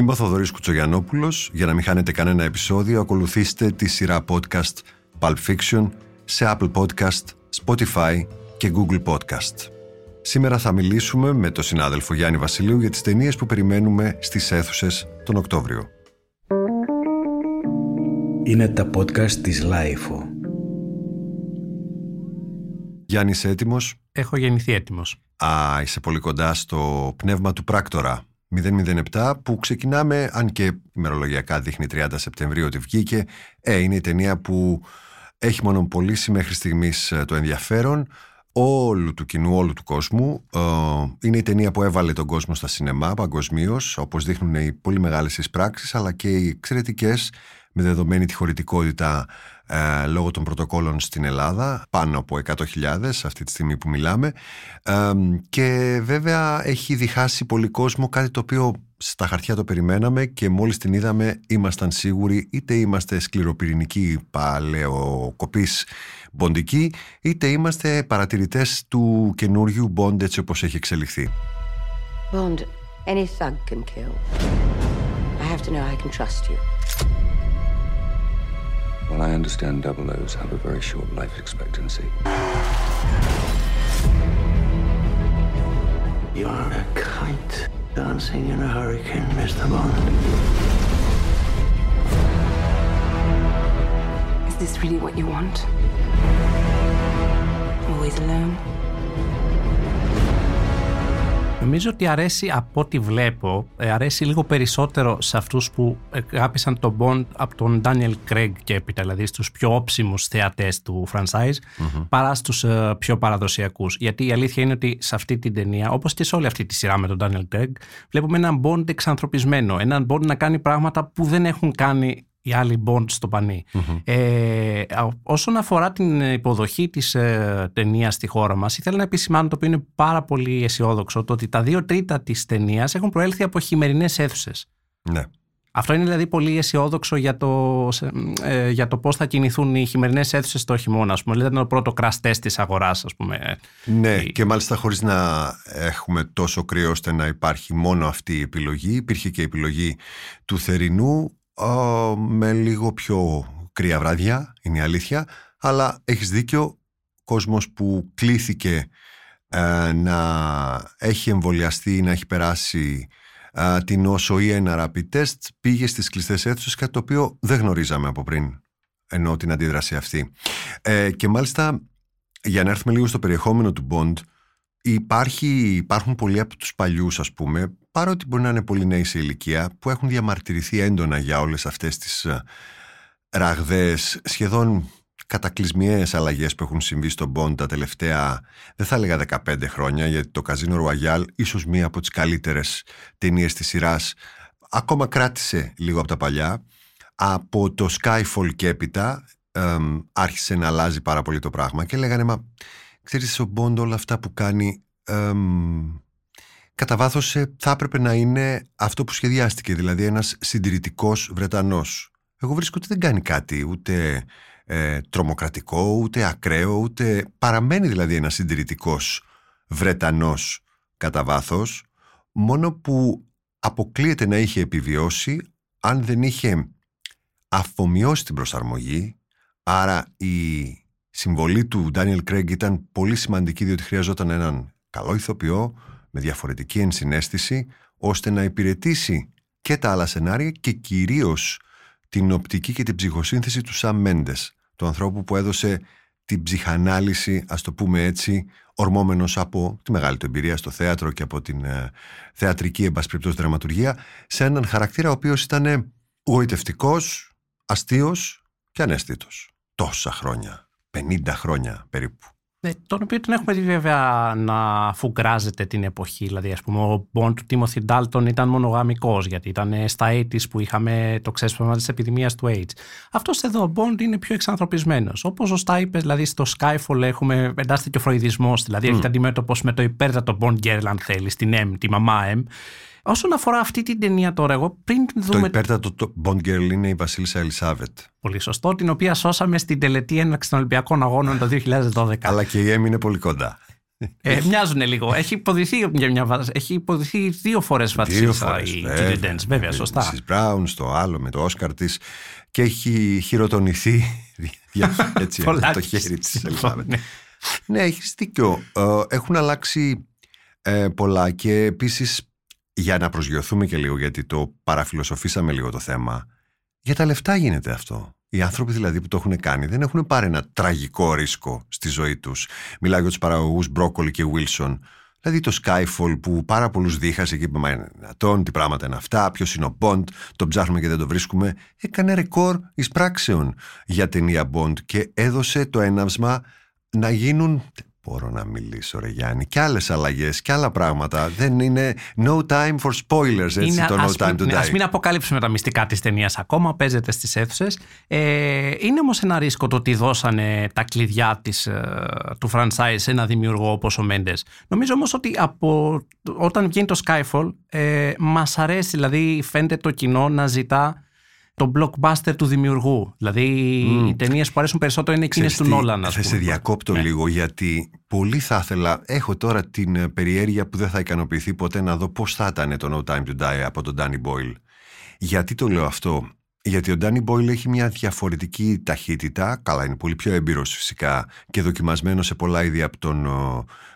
Είμαι ο Θοδωρής Κουτσογιαννόπουλος. Για να μην χάνετε κανένα επεισόδιο, ακολουθήστε τη σειρά podcast Pulp Fiction σε Apple Podcast, Spotify και Google Podcast. Σήμερα θα μιλήσουμε με τον συνάδελφο Γιάννη Βασιλείου για τις ταινίες που περιμένουμε στις αίθουσες τον Οκτώβριο. Είναι τα podcast της LiFO. Γιάννη, είσαι έτοιμος; Έχω γεννηθεί έτοιμος. Α, είσαι πολύ κοντά στο πνεύμα του πράκτορα. 007 που ξεκινάμε, αν και ημερολογιακά δείχνει 30 Σεπτεμβρίου ότι βγήκε, ε, είναι η ταινία που έχει μονοπολίσει μέχρι στιγμής ε, το ενδιαφέρον όλου του κοινού, όλου του κόσμου. Ε, είναι η ταινία που έβαλε τον κόσμο στα σινεμά παγκοσμίως, όπως δείχνουν οι πολύ μεγάλες εισπράξεις, αλλά και οι εξαιρετικές με δεδομένη τη χωρητικότητα ε, λόγω των πρωτοκόλων στην Ελλάδα, πάνω από 100.000 αυτή τη στιγμή που μιλάμε ε, και βέβαια έχει διχάσει πολύ κόσμο κάτι το οποίο στα χαρτιά το περιμέναμε και μόλις την είδαμε ήμασταν σίγουροι είτε είμαστε σκληροπυρηνικοί παλαιοκοπής μποντικοί είτε είμαστε παρατηρητές του καινούριου Bond έτσι όπως έχει εξελιχθεί. Bond, any thug can kill. I have to know I can trust you. Well, I understand double O's have a very short life expectancy. You are a kite dancing in a hurricane, Mr. Bond. Is this really what you want? Always alone? Νομίζω ότι αρέσει από ό,τι βλέπω, ε, αρέσει λίγο περισσότερο σε αυτούς που αγάπησαν τον Bond από τον Daniel Craig και έπειτα, δηλαδή στους πιο όψιμους θεατές του franchise, παρά στους ε, πιο παραδοσιακούς. Γιατί η αλήθεια είναι ότι σε αυτή την ταινία, όπως και σε όλη αυτή τη σειρά με τον Daniel Craig, βλέπουμε έναν Bond εξανθρωπισμένο, έναν Bond να κάνει πράγματα που δεν έχουν κάνει οι άλλοι Bond στο πανι Ε, όσον αφορά την υποδοχή της ε, ταινίας στη χώρα μας, ήθελα να επισημάνω το οποίο είναι πάρα πολύ αισιόδοξο, το ότι τα δύο τρίτα της ταινίας έχουν προέλθει από χειμερινές αίθουσες. Ναι. Αυτό είναι δηλαδή πολύ αισιόδοξο για το, ε, για το πώς θα κινηθούν οι χειμερινές αίθουσες το χειμώνα. Ας πούμε. Δηλαδή ήταν το πρώτος crash test της αγοράς. Ας πούμε. Ναι, και μάλιστα χωρίς να έχουμε τόσο κρύο ώστε να υπάρχει μόνο αυτή η επιλογή. Υπήρχε και η επιλογή του θερινού με λίγο πιο κρύα βράδια, είναι η αλήθεια, αλλά έχεις δίκιο, κόσμος που κλήθηκε ε, να έχει εμβολιαστεί ή να έχει περάσει ε, την όσο ή ένα rapid test πήγε στις κλειστές αίθουσες, κάτι το οποίο δεν γνωρίζαμε από πριν, ενώ την αντίδραση αυτή. Ε, και μάλιστα, για να έρθουμε λίγο στο περιεχόμενο του Bond, Υπάρχει, υπάρχουν πολλοί από τους παλιούς ας πούμε, παρότι μπορεί να είναι πολύ νέοι σε ηλικία, που έχουν διαμαρτυρηθεί έντονα για όλες αυτές τις ε, ραγδαίες, σχεδόν κατακλυσμιαίες αλλαγές που έχουν συμβεί στον Bond τα τελευταία, δεν θα έλεγα 15 χρόνια, γιατί το Casino Royale, ίσως μία από τις καλύτερες ταινίες της σειράς, ακόμα κράτησε λίγο από τα παλιά. Από το Skyfall και έπειτα άρχισε να αλλάζει πάρα πολύ το πράγμα και λέγανε, μα ξέρεις ο Μπόντ όλα αυτά που κάνει εμ, κατά βάθος ε, θα έπρεπε να είναι αυτό που σχεδιάστηκε δηλαδή ένας συντηρητικός Βρετανός. Εγώ βρίσκω ότι δεν κάνει κάτι ούτε ε, τρομοκρατικό ούτε ακραίο ούτε παραμένει δηλαδή ένας συντηρητικός Βρετανός κατά βάθος. Μόνο που αποκλείεται να είχε επιβιώσει αν δεν είχε αφομοιώσει την προσαρμογή. Άρα η συμβολή του Ντάνιελ Κρέγκ ήταν πολύ σημαντική διότι χρειαζόταν έναν καλό ηθοποιό με διαφορετική ενσυναίσθηση ώστε να υπηρετήσει και τα άλλα σενάρια και κυρίως την οπτική και την ψυχοσύνθεση του Σαμ Μέντες, του ανθρώπου που έδωσε την ψυχανάλυση, ας το πούμε έτσι, ορμόμενος από τη μεγάλη του εμπειρία στο θέατρο και από την ε, θεατρική εμπασπριπτός δραματουργία, σε έναν χαρακτήρα ο οποίος ήταν γοητευτικός, αστείος και ανέστητος. Τόσα χρόνια 50 χρόνια περίπου. Ναι, τον οποίο τον έχουμε δει βέβαια να φουγκράζεται την εποχή. Δηλαδή, ας πούμε, ο Μπον του Τίμωθη Ντάλτον ήταν μονογαμικός, γιατί ήταν στα 80's που είχαμε το ξέσπασμα της επιδημίας του AIDS. Αυτός εδώ, ο Μποντ, είναι πιο εξανθρωπισμένος. Όπως σωστά είπες, δηλαδή στο Skyfall έχουμε εντάσσεται και ο φροηδισμός, δηλαδή mm. έχετε αντιμέτωπος με το υπέρτατο Bond Girl, αν θέλει, την M, τη μαμά M. Όσον αφορά αυτή την ταινία τώρα, εγώ πριν δούμε. Το υπέρτατο το Bond Girl είναι η Βασίλισσα Ελισάβετ. Πολύ σωστό, την οποία σώσαμε στην τελετή έναρξη των Ολυμπιακών Αγώνων το 2012. Αλλά και η έμεινε πολύ κοντά. Ε, μοιάζουν λίγο. Έχει υποδηθεί, για μια, έχει υποδηθεί δύο φορές Βατσίσα η Judy Dench. Βέβαια, σωστά. Mrs. Brown στο άλλο με το Όσκαρ της και έχει χειροτονηθεί έτσι, το χέρι της. ναι, ναι έχεις δίκιο. Ε, έχουν αλλάξει ε, πολλά και επίσης για να προσγειωθούμε και λίγο γιατί το παραφιλοσοφήσαμε λίγο το θέμα για τα λεφτά γίνεται αυτό. Οι άνθρωποι δηλαδή που το έχουν κάνει δεν έχουν πάρει ένα τραγικό ρίσκο στη ζωή τους. Μιλάω για τους παραγωγούς Μπρόκολη και Wilson. Δηλαδή το Skyfall που πάρα πολλούς δίχασε και είπε Μα είναι δυνατόν, τι πράγματα είναι αυτά, ποιος είναι ο Bond, τον ψάχνουμε και δεν το βρίσκουμε. Έκανε ρεκόρ εισπράξεων για ταινία Bond και έδωσε το έναυσμα να γίνουν μπορώ να μιλήσω ρε Γιάννη. Και άλλες αλλαγές και άλλα πράγματα. Δεν είναι no time for spoilers έτσι είναι, το no time to die ας μην αποκαλύψουμε τα μυστικά της ταινίας ακόμα παίζεται στις αίθουσες. Ε, είναι όμως ένα ρίσκο το ότι δώσανε τα κλειδιά της, ε, του franchise σε ένα δημιουργό όπως ο Μέντες. Νομίζω όμως ότι από, όταν βγαίνει το Skyfall ε, μας αρέσει δηλαδή φαίνεται το κοινό να ζητά το blockbuster του δημιουργού. Δηλαδή mm. οι ταινίες που αρέσουν περισσότερο είναι εκείνες του Νόλαν. Θα σε διακόπτω ναι. λίγο γιατί πολύ θα ήθελα. Έχω τώρα την ε, περιέργεια που δεν θα ικανοποιηθεί ποτέ να δω πώς θα ήταν το No Time to Die από τον Danny Boyle. Γιατί το λέω αυτό. Γιατί ο Danny Boyle έχει μια διαφορετική ταχύτητα. Καλά, είναι πολύ πιο έμπειρος φυσικά και δοκιμασμένος σε πολλά είδη από τον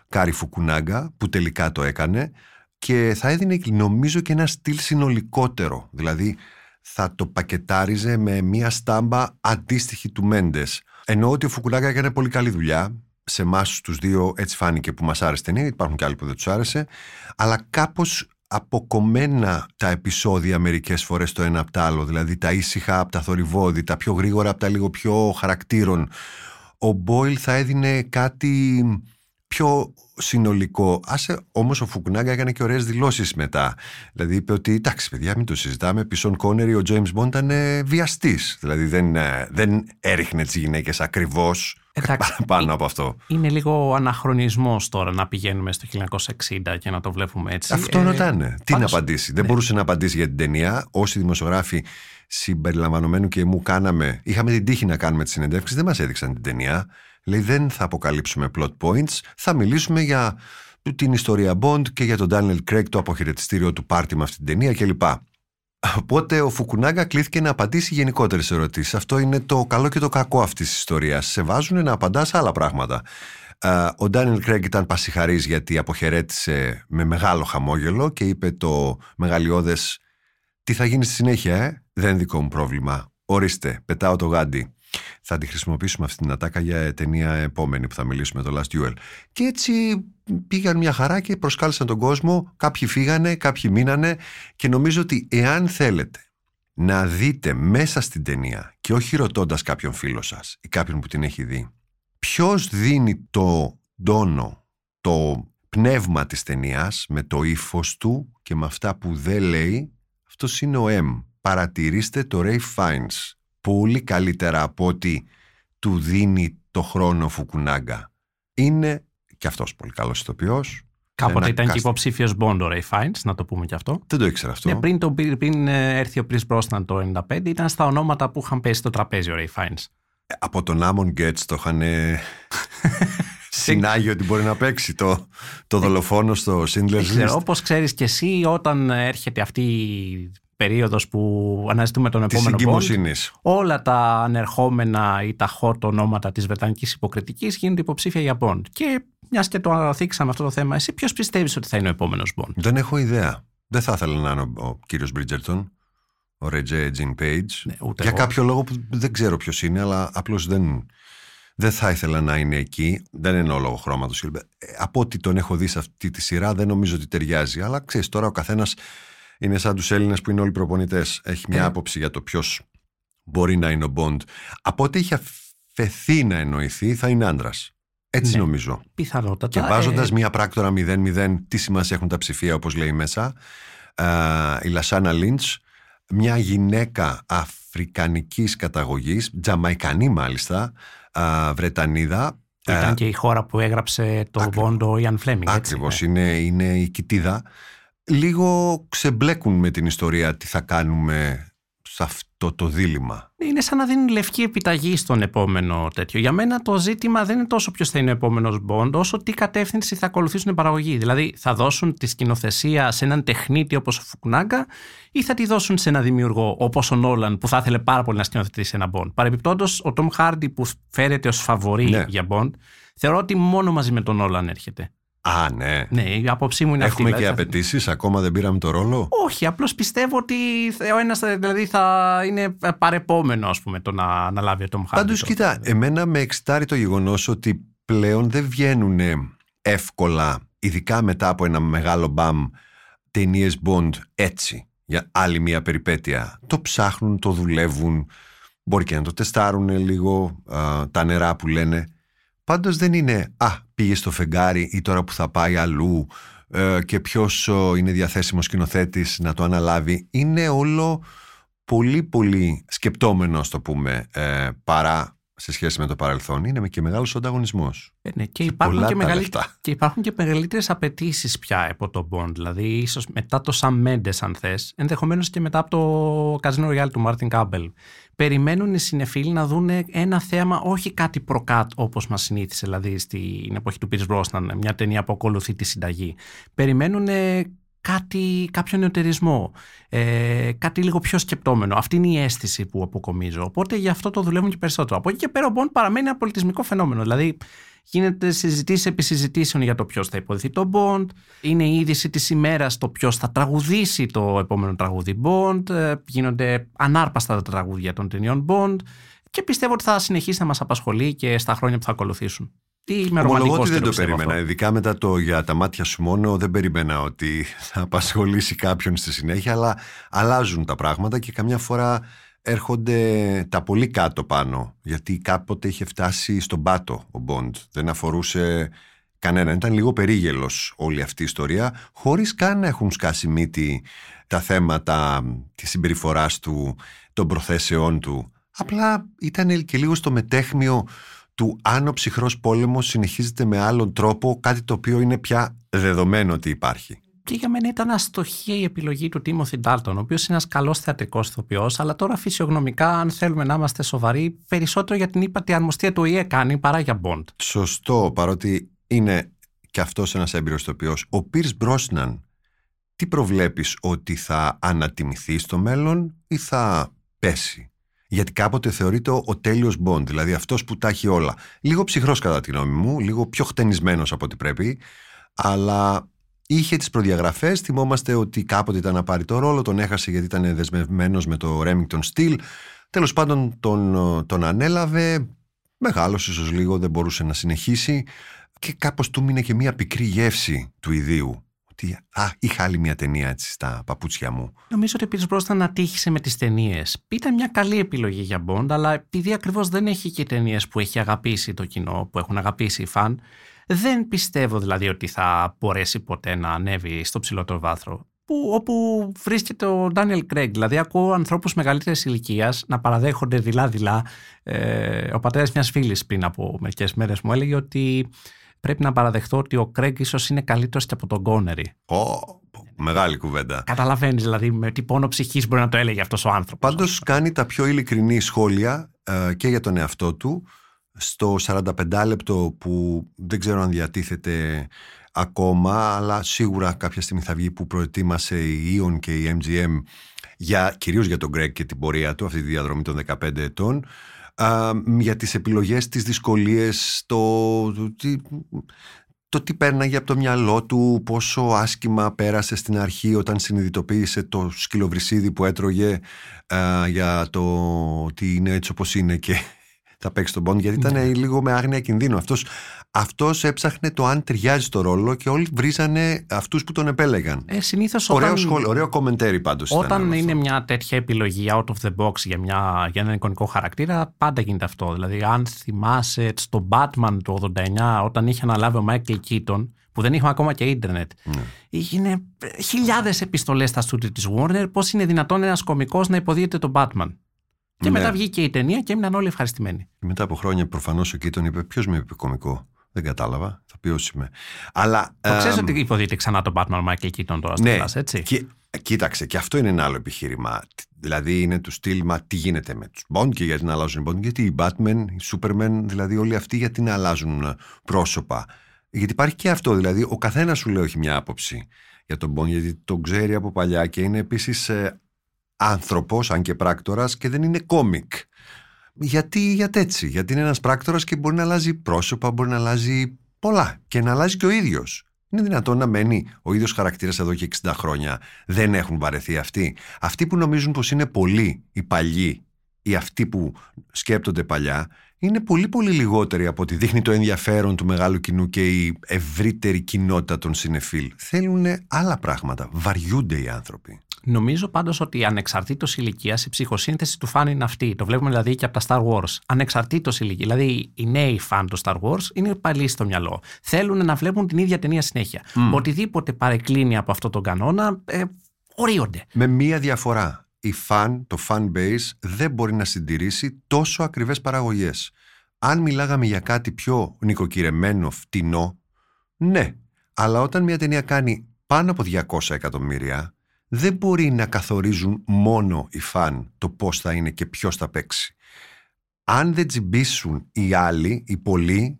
Κάρι Φουκουνάγκα που τελικά το έκανε. Και θα έδινε νομίζω και ένα στυλ συνολικότερο. Δηλαδή θα το πακετάριζε με μια στάμπα αντίστοιχη του Μέντες. Εννοώ ότι ο Φουκουνάγκα έκανε πολύ καλή δουλειά. Σε εμάς τους δύο έτσι φάνηκε που μας άρεσε ταινία, υπάρχουν και άλλοι που δεν τους άρεσε. Αλλά κάπως αποκομμένα τα επεισόδια μερικές φορές το ένα από το άλλο. Δηλαδή τα ήσυχα από τα θορυβώδη, τα πιο γρήγορα από τα λίγο πιο χαρακτήρων. Ο Μπόιλ θα έδινε κάτι πιο συνολικό. Άσε όμως ο Φουκουνάγκα έκανε και ωραίες δηλώσεις μετά. Δηλαδή είπε ότι εντάξει, παιδιά, μην το συζητάμε. Πισόν Κόνερι, ο Τζέιμς Μπόντ ήταν ε, βιαστής. Δηλαδή δεν, ε, δεν έριχνε τις γυναίκες ακριβώς πάνω από αυτό. Είναι λίγο αναχρονισμός τώρα να πηγαίνουμε στο 1960 και να το βλέπουμε έτσι. Αυτό ε, ρωτάνε. Τι να απαντήσει. Δεν ναι. μπορούσε να απαντήσει για την ταινία. Όσοι δημοσιογράφοι συμπεριλαμβανομένου και μου κάναμε, είχαμε την τύχη να κάνουμε τι συνεντεύξει, δεν μας έδειξαν την ταινία. Λέει δεν θα αποκαλύψουμε plot points, θα μιλήσουμε για την ιστορία Bond και για τον Daniel Craig το αποχαιρετιστήριο του πάρτι με αυτή την ταινία κλπ. Οπότε ο Φουκουνάγκα κλείθηκε να απαντήσει γενικότερες ερωτήσεις. Αυτό είναι το καλό και το κακό αυτής της ιστορίας. Σε βάζουν να απαντάς άλλα πράγματα. Ο Ντάνιλ Κρέγκ ήταν πασιχαρής γιατί αποχαιρέτησε με μεγάλο χαμόγελο και είπε το μεγαλειώδες τι θα γίνει στη συνέχεια, ε; δεν είναι δικό μου πρόβλημα. Ορίστε, πετάω το γάντι θα τη χρησιμοποιήσουμε αυτή την ατάκα για ταινία επόμενη που θα μιλήσουμε, το Last Duel. Και έτσι πήγαν μια χαρά και προσκάλεσαν τον κόσμο. Κάποιοι φύγανε, κάποιοι μείνανε και νομίζω ότι εάν θέλετε να δείτε μέσα στην ταινία και όχι ρωτώντας κάποιον φίλο σας ή κάποιον που την έχει δει ποιος δίνει το τόνο, το πνεύμα της ταινίας με το ύφος του και με αυτά που δεν λέει αυτός είναι ο M. Παρατηρήστε το Ray Fiennes πολύ καλύτερα από ότι του δίνει το χρόνο Φουκουνάγκα. Είναι και αυτός πολύ καλός ηθοποιός. Κάποτε ήταν και υποψήφιος Bond ο Ray Fiennes, να το πούμε και αυτό. Δεν το ήξερα αυτό. Ναι, πριν, το, πριν ε, έρθει ο Chris Brosnan το 1995, ήταν στα ονόματα που είχαν πέσει στο τραπέζι ο Ray Fiennes. Ε, από τον Άμον Γκέτς το είχαν συνάγει ότι μπορεί να παίξει το, το δολοφόνο στο Schindler's List. Όπως ξέρεις και εσύ όταν έρχεται αυτή περίοδος που αναζητούμε τον επόμενο Bond, όλα τα ανερχόμενα ή τα hot ονόματα της Βρετανικής υποκριτικής γίνονται υποψήφια για Bond. Και μιας και το θίξαμε αυτό το θέμα, εσύ ποιος πιστεύεις ότι θα είναι ο επόμενος Bond; Δεν έχω ιδέα. Δεν θα ήθελα να είναι ο, ο κύριος Μπρίτζερτον, ο Ρετζέ Τζιν Πέιτζ. για κάποιο λόγο που δεν ξέρω ποιος είναι, αλλά απλώς δεν, δεν θα ήθελα να είναι εκεί. Δεν εννοώ λόγω χρώματος. Ε, από ό,τι τον έχω δει σε αυτή τη σειρά δεν νομίζω ότι ταιριάζει. Αλλά ξέρεις τώρα ο καθένας είναι σαν τους Έλληνες που είναι όλοι προπονητές. Έχει μια ε. άποψη για το ποιος μπορεί να είναι ο Μποντ. Από ό,τι έχει αφαιθεί να εννοηθεί, θα είναι άντρας. Έτσι ναι, νομίζω. Πιθανότατα. Και βάζοντας ε... μια πράκτορα 0-0, τι σημασία έχουν τα ψηφία, όπως λέει μέσα, η Λασάνα Λίντς, μια γυναίκα αφρικανικής καταγωγής, τζαμαϊκανή μάλιστα, Βρετανίδα. Ήταν και η χώρα που έγραψε το Βόντο Ιαν Φλέμινγκ. Ακριβώς, ναι. είναι, είναι η κοιτίδα λίγο ξεμπλέκουν με την ιστορία τι θα κάνουμε σε αυτό το δίλημα. Είναι σαν να δίνουν λευκή επιταγή στον επόμενο τέτοιο. Για μένα το ζήτημα δεν είναι τόσο ποιος θα είναι ο επόμενος Bond, όσο τι κατεύθυνση θα ακολουθήσουν η παραγωγή. Δηλαδή, θα δώσουν τη σκηνοθεσία σε έναν τεχνίτη όπως ο Φουκνάγκα ή θα τη δώσουν σε έναν δημιουργό όπως ο Νόλαν που θα ήθελε πάρα πολύ να σκηνοθετήσει ένα Bond. Παρεμπιπτόντως, ο Τόμ Χάρντι που φέρεται ως φαβορή Ναι. για Bond, θεωρώ ότι μόνο μαζί με τον Νόλαν έρχεται. Α, ναι. Ναι, η άποψή μου είναι Έχουμε αυτή. και δηλαδή, θα- απαιτήσεις, ακόμα δεν πήραμε το ρόλο; όχι, απλώς πιστεύω ότι ο ένας δηλαδή θα είναι παρεπόμενο, ας πούμε, το να αναλάβει ο Τόμ Χάρντι. Πάντως, κοίτα, εμένα με εξτάρει το γεγονός ότι πλέον δεν βγαίνουν εύκολα, ειδικά μετά από ένα μεγάλο μπαμ, ταινίες Bond έτσι, για άλλη μια περιπέτεια. Το ψάχνουν, το δουλεύουν, μπορεί και να το τεστάρουν λίγο, α, τα νερά που λένε. Πάντως δεν είναι «Α, πήγε στο φεγγάρι» ή τώρα που θα πάει αλλού ε, και ποιος ε, είναι διαθέσιμος σκηνοθέτης να το αναλάβει. Είναι όλο πολύ πολύ σκεπτόμενο, ας το πούμε, ε, παρά σε σχέση με το παρελθόν. Είναι και μεγάλος ο ανταγωνισμός. Ε, ναι, και, υπάρχουν πολλά και, τα μεγαλύ... λεφτά. και υπάρχουν και μεγαλύτερες απαιτήσεις πια από τον Bond. Δηλαδή, ίσως μετά το Sam Mendes, αν θες, ενδεχομένως και μετά από το Casino Royale του Martin Campbell. Περιμένουν οι συνεφίλοι να δουν ένα θέαμα, όχι κάτι προκάτ όπως μας συνήθισε, δηλαδή στην εποχή του Pierce Brosnan, μια ταινία που ακολουθεί τη συνταγή. Περιμένουν κάτι, κάποιο νεωτερισμό, ε, κάτι λίγο πιο σκεπτόμενο. Αυτή είναι η αίσθηση που αποκομίζω. Οπότε γι' αυτό το δουλεύουν και περισσότερο. Από εκεί και πέρα ο Bond παραμένει ένα πολιτισμικό φαινόμενο. Δηλαδή γίνεται συζητήσεις επί συζητήσεων για το ποιος θα υποδηθεί το Bond. Είναι η είδηση της ημέρας το ποιος θα τραγουδήσει το επόμενο τραγούδι Bond. Ε, Γίνονται ανάρπαστα τα τραγούδια των ταινιών Bond. Και πιστεύω ότι θα συνεχίσει να μας απασχολεί και στα χρόνια που θα ακολουθήσουν. Τι είμαι Ομολογώ ρομαντικός ότι και δεν το πιστεύω περίμενα. αυτό. Ειδικά μετά το για τα μάτια σου μόνο, δεν περίμενα ότι θα απασχολήσει κάποιον στη συνέχεια, αλλά αλλάζουν τα πράγματα και καμιά φορά έρχονται τα πολύ κάτω πάνω. Γιατί κάποτε είχε φτάσει στον πάτο ο Μποντ. Δεν αφορούσε κανέναν. Ήταν λίγο περίγελος όλη αυτή η ιστορία, χωρίς καν να έχουν σκάσει μύτη τα θέματα της συμπεριφοράς του, των προθέσεών του. Απλά ήταν και λίγο στο μετέχμιο του αν ο ψυχρός πόλεμος συνεχίζεται με άλλον τρόπο, κάτι το οποίο είναι πια δεδομένο ότι υπάρχει. Και για μένα ήταν αστοχή η επιλογή του Τίμωθη Ντάλτον, ο οποίος είναι ένας καλός θεατρικός ηθοποιός, αλλά τώρα φυσιογνωμικά, αν θέλουμε να είμαστε σοβαροί, περισσότερο για την ύπατη αρμοστία του ΙΕ κάνει παρά για Μποντ. Σωστό, παρότι είναι και αυτός ένας έμπειρος ηθοποιός. Ο Πίρς Μπρόσναν, τι προβλέπεις ότι θα ανατιμηθεί στο μέλλον ή θα πέσει; Γιατί κάποτε θεωρείται ο, ο τέλειος Μποντ, δηλαδή αυτός που τα έχει όλα. Λίγο ψυχρός κατά τη γνώμη μου, λίγο πιο χτενισμένος από ό,τι πρέπει, αλλά είχε τις προδιαγραφές. Θυμόμαστε ότι κάποτε ήταν να πάρει το ρόλο, τον έχασε γιατί ήταν δεσμευμένος με το Remington Steel. Τέλος πάντων τον, τον ανέλαβε, μεγάλος ίσως λίγο, δεν μπορούσε να συνεχίσει και κάπως του μείνε και μια πικρή γεύση του ιδίου. Ότι α, είχα άλλη μια ταινία έτσι στα παπούτσια μου. Νομίζω ότι ο Πίρ Μπρόσταν ατύχησε με τις ταινίες. Ήταν μια καλή επιλογή για Μποντ, αλλά επειδή ακριβώς δεν έχει και ταινίες που έχει αγαπήσει το κοινό, που έχουν αγαπήσει οι φαν, δεν πιστεύω δηλαδή ότι θα μπορέσει ποτέ να ανέβει στο ψηλότερο βάθρο. Που, όπου βρίσκεται ο Ντάνιελ Κρέγκ. Δηλαδή, ακούω ανθρώπους μεγαλύτερης ηλικίας να παραδέχονται δειλά-δειλά. Ε, ο πατέρας μιας φίλης πριν από μερικές μέρες μου έλεγε ότι πρέπει να παραδεχτώ ότι ο Κρέγκ ίσως είναι καλύτερος και από τον Κόνερι. Ω, μεγάλη κουβέντα. Καταλαβαίνεις δηλαδή με τι πόνο ψυχής μπορεί να το έλεγε αυτός ο άνθρωπος. Πάντως κάνει τα πιο ειλικρινή σχόλια ε, και για τον εαυτό του στο 45 λεπτό που δεν ξέρω αν διατίθεται ακόμα αλλά σίγουρα κάποια στιγμή θα βγει που προετοίμασε η Ion και η MGM για, κυρίως για τον Greg και την πορεία του αυτή τη διαδρομή των 15 ετών α, για τις επιλογές, τις δυσκολίες το, το, τι, το τι πέρναγε από το μυαλό του, πόσο άσχημα πέρασε στην αρχή όταν συνειδητοποίησε το σκυλοβρυσίδι που έτρωγε α, για το ότι είναι έτσι όπως είναι και θα παίξει τον Bond, γιατί ήταν λίγο με άγνοια κινδύνου. Αυτός, αυτός έψαχνε το αν ταιριάζει στο ρόλο και όλοι βρίζανε αυτούς που τον επέλεγαν. Ε, συνήθως Ωραίο, όταν, σχόλιο, ωραίο κομμεντέρι πάντως ήταν όταν όλο είναι αυτό. μια τέτοια επιλογή out of the box για, μια, για έναν εικονικό χαρακτήρα, πάντα γίνεται αυτό. Δηλαδή, αν θυμάσαι στο Batman του 89, όταν είχε αναλάβει ο Michael Keaton, που δεν είχαμε ακόμα και ίντερνετ, Ναι. είχε χιλιάδες επιστολές στα στούντιο της Warner πώς είναι δυνατόν ένας κωμικός να υποδίεται τον Batman. Και Ναι. μετά βγήκε η ταινία και έμειναν όλοι ευχαριστημένοι. Και μετά από χρόνια προφανώς ο Κίτον είπε ποιος με είπε κωμικό; Δεν κατάλαβα, θα πει όσοι είμαι. Αλλά, Το ξέρεις εμ, ότι υποδίεται ξανά τον Batman ο Michael Keaton τώρα στο ναι, Flash, έτσι; Και Κοίταξε, και αυτό είναι ένα άλλο επιχείρημα. Δηλαδή είναι του στυλ, μα τι γίνεται με τους Bond και γιατί να αλλάζουν οι Bond, γιατί οι Batman, οι Superman, δηλαδή όλοι αυτοί γιατί να αλλάζουν πρόσωπα. Γιατί υπάρχει και αυτό, δηλαδή ο καθένας σου λέει έχει μια άποψη για τον Bond, γιατί τον ξέρει από παλιά και είναι επίσης ε, άνθρωπος, αν και πράκτορας, και δεν είναι κόμικ. Γιατί, γιατί έτσι, γιατί είναι ένας πράκτορας και μπορεί να αλλάζει πρόσωπα, μπορεί να αλλάζει πολλά και να αλλάζει και ο ίδιος. Είναι δυνατόν να μένει ο ίδιος χαρακτήρας εδώ και 60 χρόνια. Δεν έχουν βαρεθεί αυτοί; Αυτοί που νομίζουν πως είναι πολλοί οι παλιοί ή αυτοί που σκέπτονται παλιά, είναι πολύ πολύ λιγότεροι από ό,τι δείχνει το ενδιαφέρον του μεγάλου κοινού και η ευρύτερη κοινότητα των συνεφίλ. Θέλουν άλλα πράγματα. Βαριούνται οι άνθρωποι. Νομίζω πάντως ότι ανεξαρτήτως ηλικίας η ψυχοσύνθεση του φαν είναι αυτή. Το βλέπουμε δηλαδή και από τα Star Wars. Ανεξαρτήτως ηλικίας. Δηλαδή οι νέοι φαν του Star Wars είναι πάλι στο μυαλό. Θέλουν να βλέπουν την ίδια ταινία συνέχεια. Mm. Οτιδήποτε παρεκκλίνει από αυτό τον κανόνα, ε, ορίονται. Με μία διαφορά. Η fan, το fan base δεν μπορεί να συντηρήσει τόσο ακριβές παραγωγές. Αν μιλάγαμε για κάτι πιο νοικοκυρεμένο, φτηνό, ναι. Αλλά όταν μια ταινία κάνει πάνω από 200 εκατομμύρια, δεν μπορεί να καθορίζουν μόνο οι φαν το πώς θα είναι και ποιος θα παίξει. Αν δεν τσιμπήσουν οι άλλοι, οι πολλοί,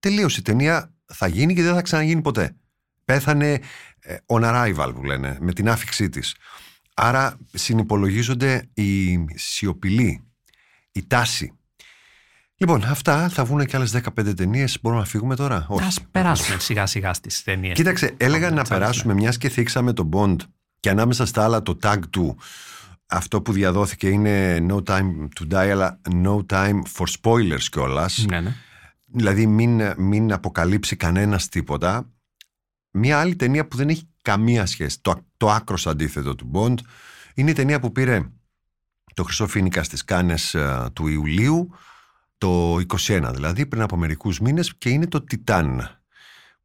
τελείωσε η ταινία θα γίνει και δεν θα ξαναγίνει ποτέ. Πέθανε ε, on arrival που λένε, με την άφηξή της. Άρα συνυπολογίζονται οι σιωπηλοί, η τάση. Λοιπόν, αυτά θα βγουν και άλλες 15 ταινίες. Μπορούμε να φύγουμε τώρα; Α περάσουμε σιγά σιγά στις ταινίες. Κοίταξε, έλεγα να περάσουμε μιας και θίξαμε τον Bond και ανάμεσα στα άλλα το tag του αυτό που διαδόθηκε είναι No Time to Die αλλά No Time for Spoilers κιόλας. Ναι, ναι. Δηλαδή μην, μην αποκαλύψει κανένας τίποτα. Μια άλλη ταινία που δεν έχει καμία σχέση, το, το άκρο αντίθετο του Bond, είναι η ταινία που πήρε το Χρυσό Φίνικα στις Κάνες uh, του Ιουλίου, το 21 δηλαδή, πριν από μερικούς μήνες και είναι το Τιτάν.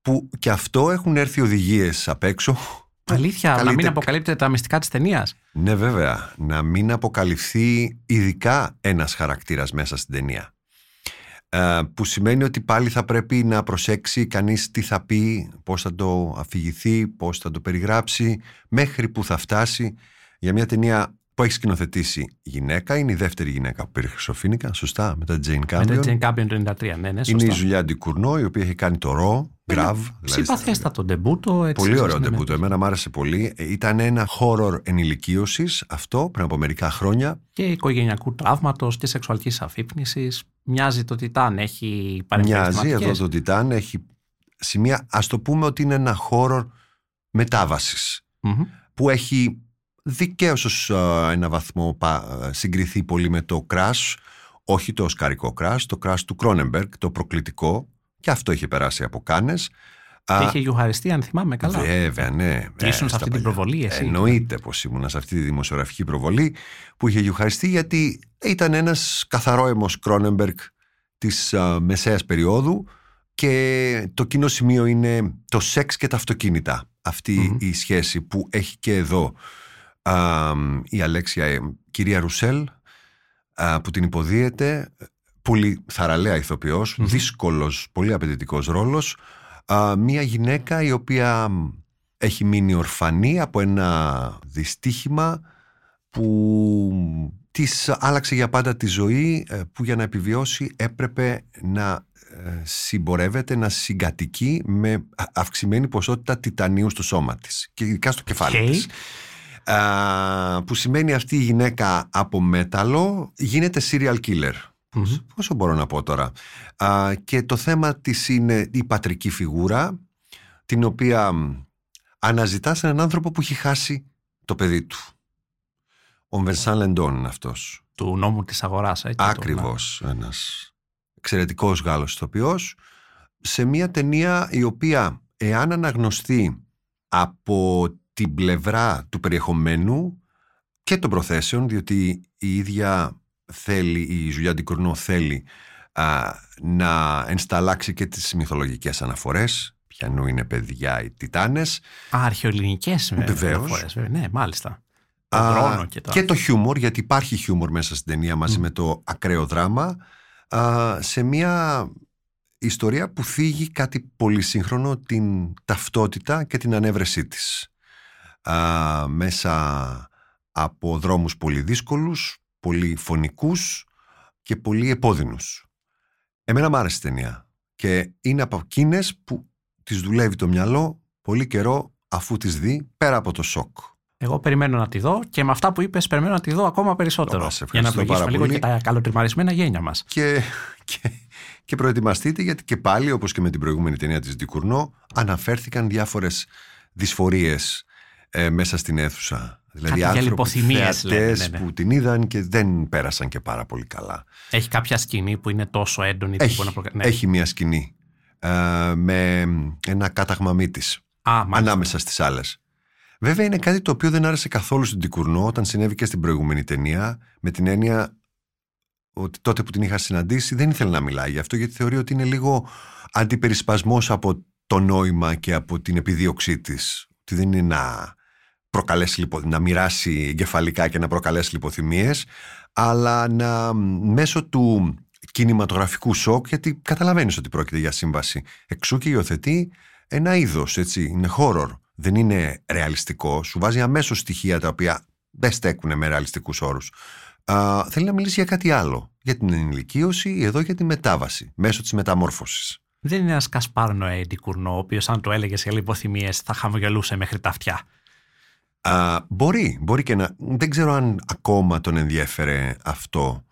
Που και αυτό έχουν έρθει οδηγίες απ' έξω Αλήθεια, να μην αποκαλύπτεται τα μυστικά της ταινίας. Ναι, βέβαια. Να μην αποκαλυφθεί ειδικά ένας χαρακτήρας μέσα στην ταινία. Ε, που σημαίνει ότι πάλι θα πρέπει να προσέξει κανείς τι θα πει, πώς θα το αφηγηθεί, πώς θα το περιγράψει, μέχρι που θα φτάσει. Για μια ταινία που έχει σκηνοθετήσει γυναίκα. Είναι η δεύτερη γυναίκα που πήρε Χρυσοφίνικα, σωστά, μετά την Jane Campion. Μετά την Jane Campion το 1993, ναι, ναι, σωστά. Είναι η Ζουλιά Ντικουρνό, η οποία έχει κάνει το ρο, Γκραβ. Δηλαδή συμπαθέστατο ντεμπούτο. Έτσι, πολύ ωραίο ντεμπούτο. Εμένα μου άρεσε πολύ. Ε, ήταν ένα horror ενηλικίωσης αυτό πριν από μερικά χρόνια. Και οικογενειακού τραύματος και σεξουαλικής αφύπνισης. Μοιάζει το Τιτάν, έχει παρεμβάσει. Μοιάζει εδώ το Τιτάν, έχει σημεία. Α το πούμε ότι είναι ένα horror μετάβασης. Mm-hmm. Που έχει δικαίως ως ένα βαθμό συγκριθεί πολύ με το Crash. Όχι το οσκαρικό Crash, το Crash του Κρόνεμπεργκ, το προκλητικό και αυτό είχε περάσει από κάνες. Και είχε γιουχαριστεί, αν θυμάμαι καλά. Βέβαια, ναι. Και ήσουν ε, σε αυτή την προβολή, εσύ. Εννοείται πως ήμουν σε αυτή τη δημοσιογραφική προβολή που είχε γιουχαριστεί γιατί ήταν ένας καθαρόαιμο Κρόνεμπεργκ της μεσαίας περίοδου και το κοινό σημείο είναι το σεξ και τα αυτοκίνητα. η σχέση που έχει και εδώ η Αλέξια, η ε, κυρία Ρουσέλ, που την υποδίεται πολύ θαραλέα ηθοποιός, mm-hmm. δύσκολος, πολύ απαιτητικός ρόλος. μία γυναίκα η οποία έχει μείνει ορφανή από ένα δυστύχημα που της άλλαξε για πάντα τη ζωή ε, που για να επιβιώσει έπρεπε να ε, συμπορεύεται, να συγκατοικεί με αυξημένη ποσότητα τιτανίου στο σώμα της και ειδικά στο κεφάλι okay. της. Που σημαίνει αυτή η γυναίκα από μέταλλο γίνεται serial killer. Mm-hmm. Πόσο μπορώ να πω τώρα; Α, και το θέμα της είναι η πατρική φιγούρα, την οποία αναζητάς σε έναν άνθρωπο που έχει χάσει το παιδί του. Ο Βενσάν Λεντών είναι αυτός. Του νόμου της αγοράς. Έτσι, Ακριβώς. Το... Ένας εξαιρετικός Γάλλος ηθοποιός. Σε μια ταινία η οποία εάν αναγνωστεί από την πλευρά του περιεχομένου και των προθέσεων, διότι η ίδια θέλει, η Ζουλιά Ντικουρνό θέλει α, να ενσταλλάξει και τις μυθολογικές αναφορές πιανού είναι παιδιά οι Τιτάνες. Α, αρχαιοελληνικές αναφορές, ναι, μάλιστα. Α, και, το... και το χιούμορ, γιατί υπάρχει χιούμορ μέσα στην ταινία μαζί με το ακραίο δράμα, α, σε μια ιστορία που θίγει κάτι πολύ σύγχρονο, την ταυτότητα και την ανέβρεσή της. Α, μέσα από δρόμους πολύ δύσκολους, πολύ φωνικούς και πολύ επώδυνους. Εμένα μου άρεσε η ταινία και είναι από εκείνες που τις δουλεύει το μυαλό πολύ καιρό αφού τις δει πέρα από το σοκ. Εγώ περιμένω να τη δω και με αυτά που είπες περιμένω να τη δω ακόμα περισσότερο. Ωραία, σε για να ευχαριστώ πάρα πληγήσουμε λίγο πολύ. και τα καλοτριμαρισμένα γένια μας. Και, και, και προετοιμαστείτε γιατί και πάλι όπως και με την προηγούμενη ταινία της Δικουρνό αναφέρθηκαν διάφορες δυσφορίες ε, μέσα στην αίθουσα. Δηλαδή Κάτι για άνθρωποι λιποθυμίες, θεατές λένε, ναι, ναι. που την είδαν και δεν πέρασαν και πάρα πολύ καλά. Έχει κάποια σκηνή που είναι τόσο έντονη. που Έχει, μπορεί να προκα- ναι. έχει μια σκηνή ε, με ένα κάταγμα μύτης Α, μάλιστα. ανάμεσα στις άλλες. Βέβαια είναι κάτι το οποίο δεν άρεσε καθόλου στην Τικουρνό όταν συνέβη και στην προηγούμενη ταινία με την έννοια ότι τότε που την είχα συναντήσει δεν ήθελε να μιλάει γι' αυτό γιατί θεωρεί ότι είναι λίγο αντιπερισπασμός από το νόημα και από την επιδίωξή της. Ότι δεν είναι να προκαλέσει λιπο, να μοιράσει εγκεφαλικά και να προκαλέσει λιποθυμίες αλλά να μέσω του κινηματογραφικού σοκ γιατί καταλαβαίνεις ότι πρόκειται για σύμβαση εξού και υιοθετεί ένα είδος έτσι, είναι horror. Δεν είναι ρεαλιστικό σου βάζει αμέσως στοιχεία τα οποία δεν στέκουν με ρεαλιστικούς όρους. Α, θέλει να μιλήσει για κάτι άλλο για την ενηλικίωση εδώ για τη μετάβαση μέσω της μεταμόρφωσης. Δεν είναι ένας Κασπάρ Νοέ Ντικουρνό, ο οποίος αν το έλεγε για λιποθυμίες θα χαμογελούσε μέχρι τα αυτιά. Α, μπορεί, μπορεί και να. Δεν ξέρω αν ακόμα τον ενδιέφερε αυτό.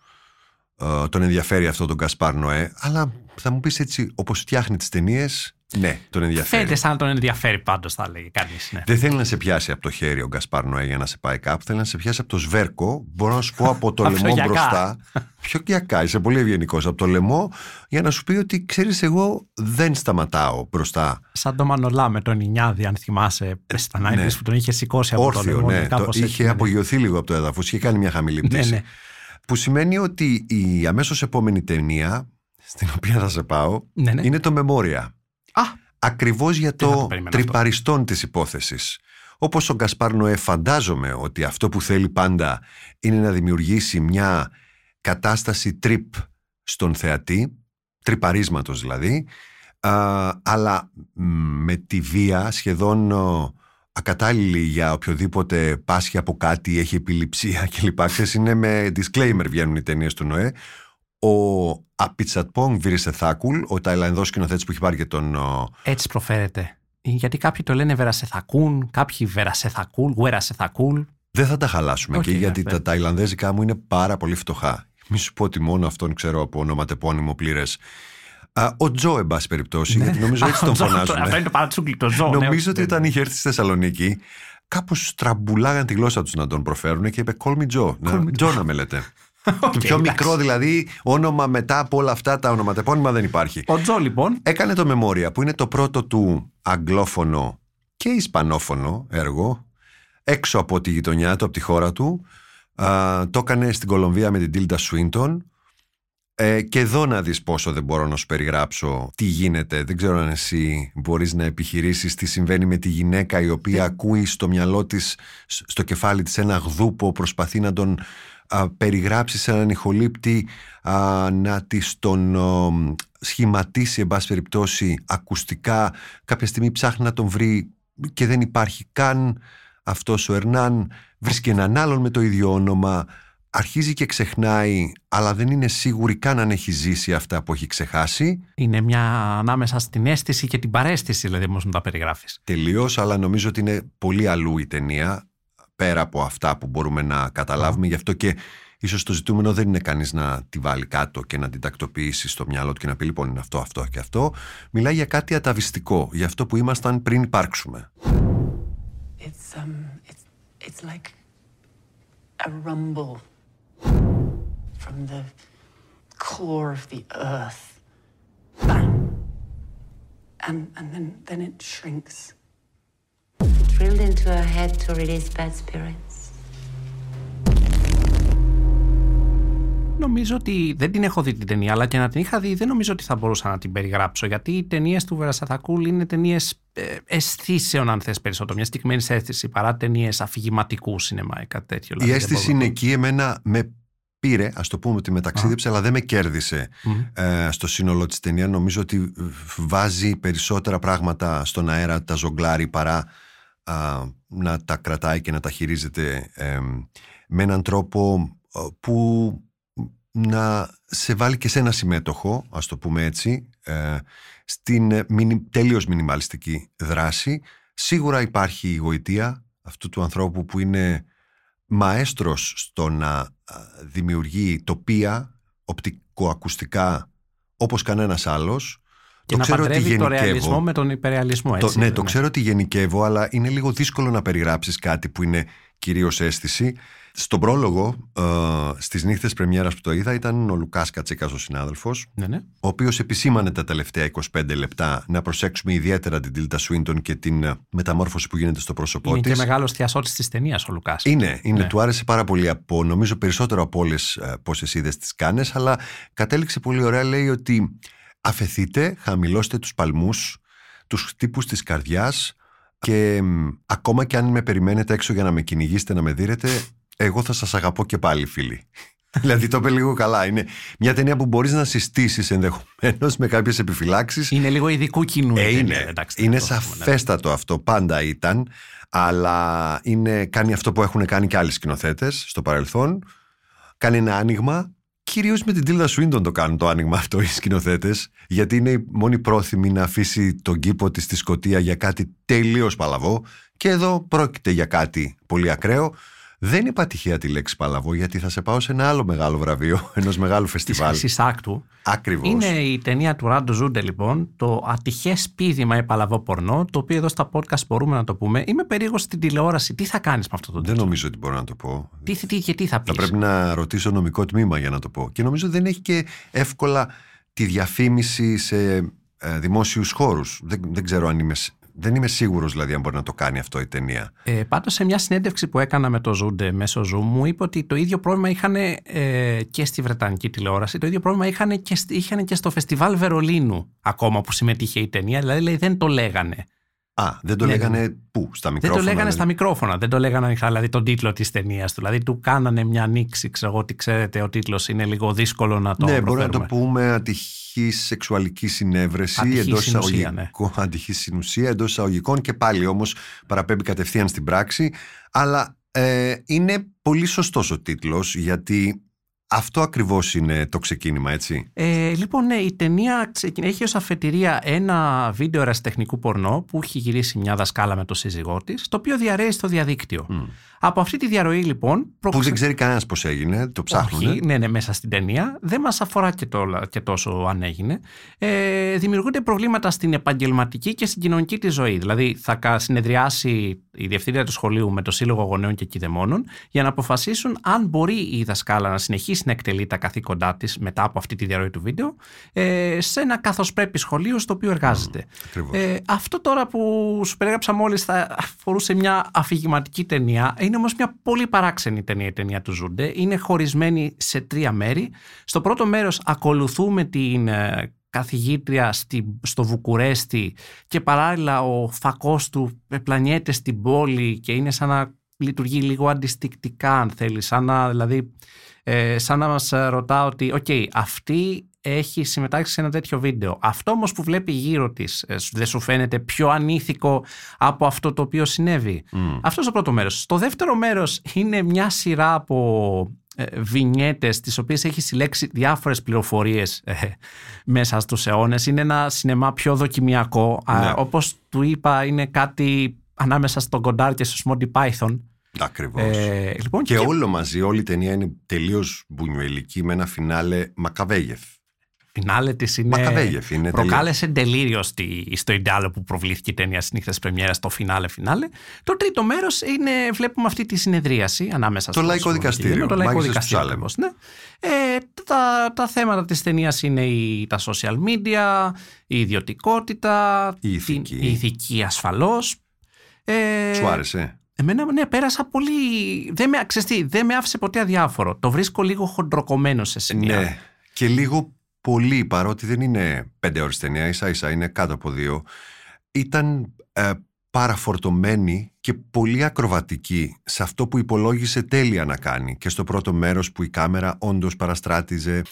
ε, τον ενδιαφέρει αυτό τον Κασπάρ Νοέ, αλλά θα μου πεις έτσι, όπως φτιάχνει τις ταινίες, ναι, τον ενδιαφέρει. Φαίνεται σαν να τον ενδιαφέρει πάντως, θα έλεγε κανείς. Ναι. Δεν θέλει να σε πιάσει από το χέρι ο Γκασπάρ Νοέ για να σε πάει κάπου. Θέλει να σε πιάσει από το σβέρκο. Μπορώ να σου πω από το Από το λαιμό γιακά. μπροστά. Πιο γιακά, είσαι πολύ ευγενικός. Από το λαιμό για να σου πει ότι ξέρεις, εγώ δεν σταματάω μπροστά. Σαν το Μανολά με τον Ινιάδη, αν θυμάσαι, στα ναι. 90's που τον είχε σηκώσει από το Όρθιο, λαιμό. ναι. Το κάπως έτσι, είχε ναι. απογειωθεί λίγο από το έδαφος. Είχε κάνει μια χαμηλή Ναι, πτήση. ναι. Που σημαίνει ότι η αμέσως επόμενη ταινία, στην οποία θα σε πάω, Ναι, ναι. είναι το Memoria. Α, Ακριβώς για Δεν θα το το περίμενα αυτό; τρυπαριστόν της υπόθεσης. Όπως ο Γκασπάρ Νοέ φαντάζομαι ότι αυτό που θέλει πάντα είναι να δημιουργήσει μια κατάσταση τρυπ στον θεατή, τρυπαρίσματος δηλαδή, α, αλλά μ, με τη βία σχεδόν ο, ακατάλληλη για οποιοδήποτε πάσχει από κάτι, έχει επιληψία κλπ. Ξέρεις, είναι με disclaimer βγαίνουν οι ταινίες του Νοέ. Ο Απιτσατπong Βιρισεθάκουλ, ο Ταϊλανδός σκηνοθέτης που έχει πάρει και τον ο, έτσι προφέρεται. Γιατί κάποιοι το λένε Βερασεθακούν, κάποιοι Βερασεθακούλ, Γουερασεθακούλ. Δεν θα τα χαλάσουμε Όχι, εκεί, γιατί ναι, τα ταϊλανδέζικα μου είναι πάρα πολύ φτωχά. Μη σου πω ότι μόνο αυτόν ξέρω από ονοματεπώνυμο πλήρες. Ο Τζο, εν πάση περιπτώσει, γιατί νομίζω έτσι τον Ναι. Αυτό φωνάζουν. είναι το παρατσούκλι, το Joe. ναι, Νομίζω ότι ναι. όταν είχε έρθει στη Θεσσαλονίκη, κάπως στραμπουλάγαν τη γλώσσα τους να τον προφέρουν και είπε Call me Joe. Να- Joe να με λέτε. Οκ, Το πιο εντάξει. μικρό δηλαδή όνομα μετά από όλα αυτά τα ονοματεπώνυμα δεν υπάρχει. Ο Τζο, λοιπόν, Έκανε το Memoria που είναι το πρώτο του αγγλόφωνο και ισπανόφωνο έργο έξω από τη γειτονιά του, από τη χώρα του. Α, το έκανε στην Κολομβία με την Τίλντα Σουίντον. Ε, και εδώ να δεις πόσο δεν μπορώ να σου περιγράψω τι γίνεται. Δεν ξέρω αν εσύ μπορείς να επιχειρήσεις τι συμβαίνει με τη γυναίκα η οποία ακούει στο μυαλό της, σ- στο κεφάλι της ένα γδούπο, προσπαθεί να τον α, περιγράψεις σε έναν ηχολήπτη, α, να της τον ο, σχηματίσει, εν πάση περιπτώσει, ακουστικά. Κάποια στιγμή ψάχνει να τον βρει και δεν υπάρχει καν αυτός ο Ερνάν. Βρίσκει έναν άλλον με το ίδιο όνομα αρχίζει και ξεχνάει, αλλά δεν είναι σίγουρη καν αν έχει ζήσει αυτά που έχει ξεχάσει. είναι μια ανάμεσα στην αίσθηση και την παρέστηση, δηλαδή, όμως μου τα περιγράφεις. Τελείως, αλλά νομίζω ότι είναι πολύ αλλού η ταινία, πέρα από αυτά που μπορούμε να καταλάβουμε. Γι' αυτό και ίσως το ζητούμενο δεν είναι κανείς να τη βάλει κάτω και να την τακτοποιήσει στο μυαλό του και να πει λοιπόν είναι αυτό, αυτό και αυτό. Μιλάει για κάτι αταβιστικό, για αυτό που ήμασταν πριν υπάρξουμε. It's um it's it's like a rumble from the core of the earth. Bang. And and then then it shrinks. Drilled into her head to release bad spirits. Νομίζω ότι δεν την έχω δει την ταινία, αλλά και να την είχα δει δεν νομίζω ότι θα μπορούσα να την περιγράψω. Γιατί οι ταινίες του Βερασαθακούλ είναι ταινίες ε, αισθήσεων, αν θες περισσότερο. Μια συγκεκριμένη αίσθηση παρά ταινίες αφηγηματικού σινεμά ή κάτι τέτοιο. Η Δηλαδή, δεν αίσθηση μπορώ είναι να- εκεί, εμένα με πήρε, ας το πούμε ότι με ταξίδεψε, αλλά δεν με κέρδισε ε, στο σύνολο της ταινίας. Νομίζω ότι βάζει περισσότερα πράγματα στον αέρα, τα ζογκλάρει παρά α, να τα κρατάει και να τα χειρίζεται ε, με έναν τρόπο ε, που να σε βάλει και σε ένα συμμέτοχο, ας το πούμε έτσι, ε, στην ε, τέλειος μινιμαλιστική δράση. Σίγουρα υπάρχει η γοητεία αυτού του ανθρώπου που είναι μαέστρος στο να δημιουργεί τοπία οπτικοακουστικά όπως κανένας άλλος και το να ξέρω ότι το ρεαλισμό με τον υπερεαλισμό. Έτσι, το, ναι, το ξέρω ότι γενικεύω, αλλά είναι λίγο δύσκολο να περιγράψεις κάτι που είναι κυρίως αίσθηση. Στον πρόλογο, ε, στις νύχτες Πρεμιέρας που το είδα, ήταν ο Λουκάς Κατσίκας, ο συνάδελφος, ναι, ναι. ο οποίος επισήμανε τα τελευταία 25 λεπτά να προσέξουμε ιδιαίτερα την Τίλτα Σουίντον και την ε, μεταμόρφωση που γίνεται στο πρόσωπό τη. Είναι και μεγάλος θειασότη της ταινίας ο Λουκάς. Είναι, είναι ναι. του άρεσε πάρα πολύ από, νομίζω περισσότερο από όλες πόσες είδες τις κάνες, αλλά κατέληξε πολύ ωραία. Λέει ότι αφαιθείτε, χαμηλώστε τους παλμούς, τους χτύπους της καρδιάς. Και ακόμα και αν με περιμένετε έξω για να με κυνηγήσετε, να με δίνετε, εγώ θα σας αγαπώ και πάλι φίλοι. δηλαδή το είπε λίγο καλά. Είναι μια ταινία που μπορείς να συστήσεις ενδεχομένως με κάποιες επιφυλάξεις. Είναι λίγο ειδικού κοινού. Ε, είναι εντάξει, είναι ναι. σαφέστατο αυτό. Πάντα ήταν. Αλλά είναι, κάνει αυτό που έχουν κάνει και άλλοι σκηνοθέτες στο παρελθόν. Κάνει ένα άνοιγμα. Κυρίως με την Τίλδα Σουίντον το κάνουν το άνοιγμα αυτό οι σκηνοθέτες, γιατί είναι η μόνη πρόθυμη να αφήσει τον κήπο της στη σκοτία για κάτι τελείως παλαβό. Και εδώ πρόκειται για κάτι πολύ ακραίο. Δεν είπα τυχαία τη λέξη Παλαβό, γιατί θα σε πάω σε ένα άλλο μεγάλο βραβείο, ενός μεγάλου φεστιβάλ. Τη Άκτου. Ακριβώς. Είναι η ταινία του Ράντο Ζούντε, λοιπόν, το ατυχές πίδημα ή παλαβό πορνό, το οποίο εδώ στα podcast μπορούμε να το πούμε. Είμαι περίεργος στην τηλεόραση. Τι θα κάνεις με αυτό το τίτλο; Δεν νομίζω ότι μπορώ να το πω. Τι, τι, και τι θα πεις; Θα πρέπει να ρωτήσω νομικό τμήμα για να το πω. Και νομίζω δεν έχει και εύκολα τη διαφήμιση σε ε, δημόσιους χώρους. Δεν, δεν ξέρω αν είμαι δεν είμαι σίγουρος δηλαδή αν μπορεί να το κάνει αυτό η ταινία. Ε, πάντως σε μια συνέντευξη που έκανα με το Ζούντε μέσω Zoom μου είπε ότι το ίδιο πρόβλημα είχαν ε, και στη Βρετανική τηλεόραση, το ίδιο πρόβλημα είχαν και, είχαν και στο φεστιβάλ Βερολίνου ακόμα που συμμετείχε η ταινία, δηλαδή δεν το λέγανε. Α, δεν το ναι, λέγανε ναι. πού, στα μικρόφωνα. Δεν το λέγανε δηλαδή. στα μικρόφωνα. Δεν το λέγανε ανοιχτά, δηλαδή τον τίτλο της ταινίας του. Δηλαδή του κάνανε μια ανοίξη. Ξέρω ότι ξέρετε, ο τίτλος είναι λίγο δύσκολο να το Ναι, μπορεί να το πούμε ατυχή σεξουαλική συνέβρεση εντός εισαγωγικών. Ναι. Ατυχή συνουσία εντός εισαγωγικών και πάλι όμως παραπέμπει κατευθείαν στην πράξη. Αλλά ε, είναι πολύ σωστός ο τίτλος γιατί αυτό ακριβώς είναι το ξεκίνημα, έτσι; Ε, λοιπόν, ναι, η ταινία έχει ως αφετηρία ένα βίντεο ερασιτεχνικού πορνό που έχει γυρίσει μια δασκάλα με το σύζυγό της, το οποίο διαρρέει στο διαδίκτυο. Από αυτή τη διαρροή, λοιπόν. Που δεν ξέρει κανένας πώς έγινε, το ψάχνουν. Όχι, ναι, ναι, μέσα στην ταινία. Δεν μας αφορά και, το, και τόσο αν έγινε. Ε, δημιουργούνται προβλήματα στην επαγγελματική και στην κοινωνική της ζωή. Δηλαδή, θα συνεδριάσει η διευθύντρια του σχολείου με το Σύλλογο Γονέων και Κηδεμόνων για να αποφασίσουν αν μπορεί η δασκάλα να συνεχίσει να εκτελεί τα καθήκοντά της μετά από αυτή τη διαρροή του βίντεο ε, σε ένα καθώς πρέπει σχολείο στο οποίο εργάζεται. ε, αυτό τώρα που σου περιγράψα μόλις θα αφορούσε μια αφηγηματική ταινία. Είναι όμως μια πολύ παράξενη ταινία η ταινία του Ζούντε. Είναι χωρισμένη σε τρία μέρη. Στο πρώτο μέρος ακολουθούμε την ε, καθηγήτρια στη, στο Βουκουρέστι και παράλληλα ο φακός του πλανιέται στην πόλη και είναι σαν να λειτουργεί λίγο αντιστικτικά αν θέλεις, σαν να, δηλαδή, ε, σαν να μας ρωτά ότι OK, okay, αυτή έχει συμμετάσχει σε ένα τέτοιο βίντεο. Αυτό όμως που βλέπει γύρω της ε, δεν σου φαίνεται πιο ανήθικο από αυτό το οποίο συνέβη; Mm. Αυτός το πρώτος μέρος. Στο δεύτερο μέρος είναι μια σειρά από ε, βινιέτες τις οποίες έχει συλλέξει διάφορες πληροφορίες ε, μέσα στους αιώνες. Είναι ένα σινεμά πιο δοκιμιακό. Ναι. όπως του είπα είναι κάτι ανάμεσα στον Γκοντάρ και στο Monty Python. Ακριβώς. Ε, λοιπόν, και, και, όλο μαζί, όλη η ταινία είναι τελείως μπουνιουελική με ένα φινάλε Μακαβέγεφ φινάλε της είναι. Μακαβέγεφ είναι. Προκάλεσε τελείω στο Ιντάλο που προβλήθηκε η ταινία στις νύχτες Πρεμιέρας, το φινάλε φινάλε. Το τρίτο μέρος είναι, βλέπουμε αυτή τη συνεδρίαση ανάμεσα στο. Το Λαϊκό Δικαστήριο. Το Λαϊκό Δικαστήριο. Ναι. Ε, τα, τα θέματα της ταινίας είναι η, τα social media, η ιδιωτικότητα, η ηθική, η ηθική ασφαλώς. Ε, Σου άρεσε; Εμένα, ναι, πέρασα πολύ. Δεν με, δεν με άφησε ποτέ αδιάφορο. Το βρίσκω λίγο χοντροκομμένο σε σημεία. Ναι. Και λίγο πολύ, παρότι δεν είναι πέντε ώρες ταινία, ίσα ίσα είναι κάτω από δύο, ήταν ε, παραφορτωμένη και πολύ ακροβατική σε αυτό που υπολόγισε τέλεια να κάνει και στο πρώτο μέρος που η κάμερα όντως παραστράτιζε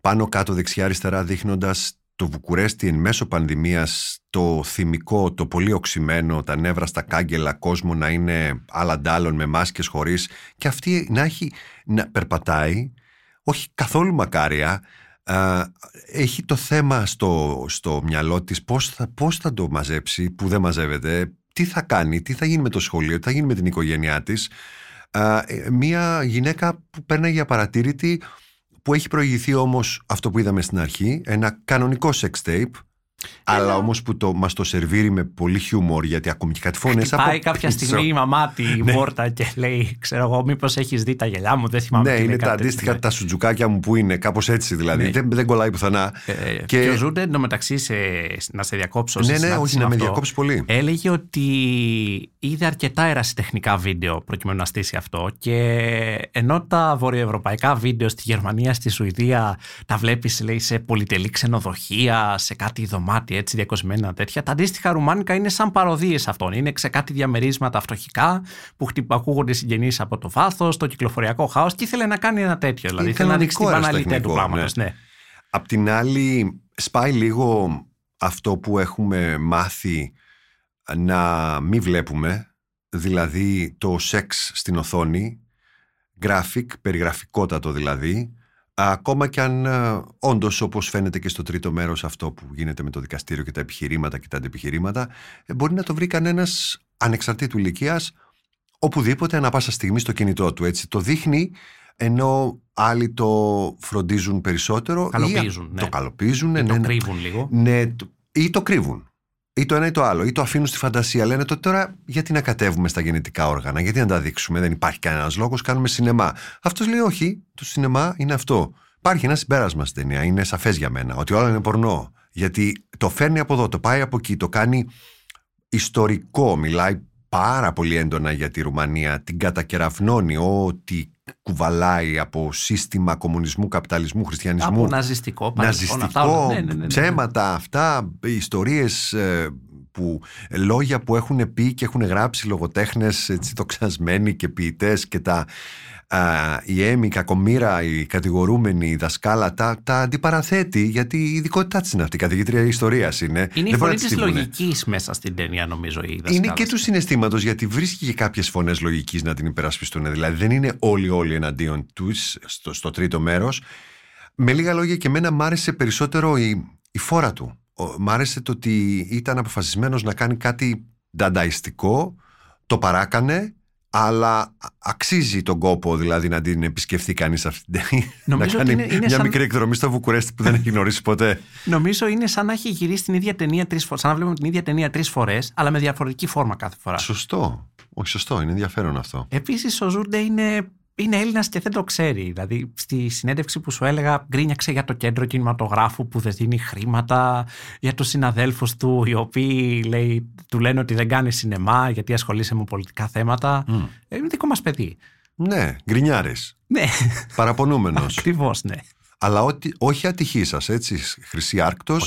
πάνω κάτω δεξιά αριστερά δείχνοντας το Βουκουρέστι εν μέσω πανδημίας το θυμικό, το πολύ οξυμένο, τα νεύρα στα κάγκελα κόσμο να είναι άλλαντάλλων με μάσκες χωρίς και αυτή να έχει να περπατάει, όχι καθόλου μακάρια, α, έχει το θέμα στο, στο μυαλό της πώς θα, πώς θα το μαζέψει που δεν μαζεύεται, τι θα κάνει, τι θα γίνει με το σχολείο, τι θα γίνει με την οικογένειά της. Α, ε, μια γυναίκα που παίρνει για παρατήρητη που έχει προηγηθεί όμως αυτό που είδαμε στην αρχή, ένα κανονικό sex tape, αλλά όμως που το, μας το σερβίρει με πολύ χιούμορ, γιατί ακόμη και κάτι φωνές από. Πάει κάποια στιγμή η μαμά τη ναι. πόρτα και λέει: Ξέρω εγώ, μήπως έχεις δει τα γελιά μου, δεν θυμάμαι. Ναι, είναι τα αντίστοιχα ναι. τα σουτζουκάκια μου που είναι, κάπως έτσι δηλαδή. Ναι. Δεν, δεν κολλάει πουθενά. Ε, και... και ο Ζούντε εντωμεταξύ, να σε διακόψω. Ναι, ναι, όχι, να με διακόψεις πολύ. Έλεγε ότι είδε αρκετά ερασιτεχνικά βίντεο προκειμένου να στήσει αυτό. Και ενώ τα βορειοευρωπαϊκά βίντεο στη Γερμανία, στη Σουηδία, τα βλέπεις, λέει, σε πολυτελή ξενοδοχεία, σε κάτι δωμάτιο κομμάτι έτσι διακοσμένα τέτοια. Τα αντίστοιχα ρουμάνικα είναι σαν παροδίες αυτών. Είναι σε κάτι διαμερίσματα φτωχικά που ακούγονται συγγενείς από το βάθος, το κυκλοφοριακό χάος και ήθελε να κάνει ένα τέτοιο. Δηλαδή ήθελε να δείξει την μπαναλιτέ του πράγματος. Ναι. ναι. Απ' την άλλη, σπάει λίγο αυτό που έχουμε μάθει να μην βλέπουμε, δηλαδή το σεξ στην οθόνη, graphic, περιγραφικότατο δηλαδή, Ακόμα και αν ε, όντως, όπως φαίνεται και στο τρίτο μέρος, αυτό που γίνεται με το δικαστήριο και τα επιχειρήματα και τα αντιπιχειρήματα, ε, μπορεί να το βρει κανένας ανεξαρτήτου ηλικίας οπουδήποτε ανά πάσα στιγμή στο κινητό του. Έτσι το δείχνει ενώ άλλοι το φροντίζουν περισσότερο. Καλοπίζουν, ναι. Το καλοπίζουν. Ναι, το ναι, κρύβουν λίγο. Ναι, ή το κρύβουν. Ή το ένα ή το άλλο. Ή το αφήνουν στη φαντασία. Λένε το τώρα γιατί να κατέβουμε στα γενετικά όργανα, γιατί να τα δείξουμε; Δεν υπάρχει κανένας λόγος, κάνουμε σινεμά. Αυτός λέει όχι, το σινεμά είναι αυτό. Υπάρχει ένα συμπέρασμα στην ταινία. Είναι σαφές για μένα ότι όλα είναι πορνό. Γιατί το φέρνει από εδώ, το πάει από εκεί, το κάνει ιστορικό. Μιλάει πάρα πολύ έντονα για τη Ρουμανία, την κατακεραυνώνει ό,τι κουβαλάει από σύστημα κομμουνισμού, καπιταλισμού, χριστιανισμού. Από ναζιστικό, ναζιστικό ναι, ναι, ναι, ναι, ψέματα, αυτά, ιστορίες ε, που, λόγια που έχουν πει και έχουν γράψει λογοτέχνες έτσι, τοξασμένοι και ποιητές και τα η Έμι, η κακομήρα, η κατηγορούμενη, η δασκάλα τα, τα αντιπαραθέτει γιατί η ειδικότητά της είναι αυτή. Η καθηγήτρια ιστορίας είναι. Είναι η φωνή τη λογικής μέσα στην ταινία, νομίζω. Η δασκάλα. Είναι και του συναισθήματος γιατί βρίσκει και κάποιες φωνές λογικής να την υπερασπιστούν. Δηλαδή δεν είναι όλοι όλοι εναντίον τους στο, στο τρίτο μέρος. Με λίγα λόγια και εμένα μ' άρεσε περισσότερο η, η φόρα του. Μ' άρεσε το ότι ήταν αποφασισμένος να κάνει κάτι ντανταϊστικό, το παράκανε αλλά αξίζει τον κόπο δηλαδή να την επισκεφθεί κανείς αυτή την ταινία. να κάνει είναι, είναι μια σαν... μικρή εκδρομή στο Βουκουρέστι που δεν έχει γνωρίσει ποτέ. Νομίζω είναι σαν να έχει γυρίσει την ίδια ταινία τρεις φορέ. Σαν να βλέπουμε την ίδια ταινία τρεις φορές, αλλά με διαφορετική φόρμα κάθε φορά. Σωστό. Όχι, σωστό. Είναι ενδιαφέρον αυτό. Επίσης, ο Ζούρντε είναι είναι Έλληνας και δεν το ξέρει. Δηλαδή, στη συνέντευξη που σου έλεγα, γκρίνιαξε για το κέντρο κινηματογράφου που δεν δίνει χρήματα, για τους συναδέλφους του, οι οποίοι λέει, του λένε ότι δεν κάνει σινεμά γιατί ασχολείσαι με πολιτικά θέματα. Mm. Είναι δικό μας παιδί. Ναι, γκρινιάρη. Ναι. Παραπονούμενος. Ακριβώς, ναι. Αλλά ότι, όχι ατυχής σας, έτσι. Χρυσή Άρκτο.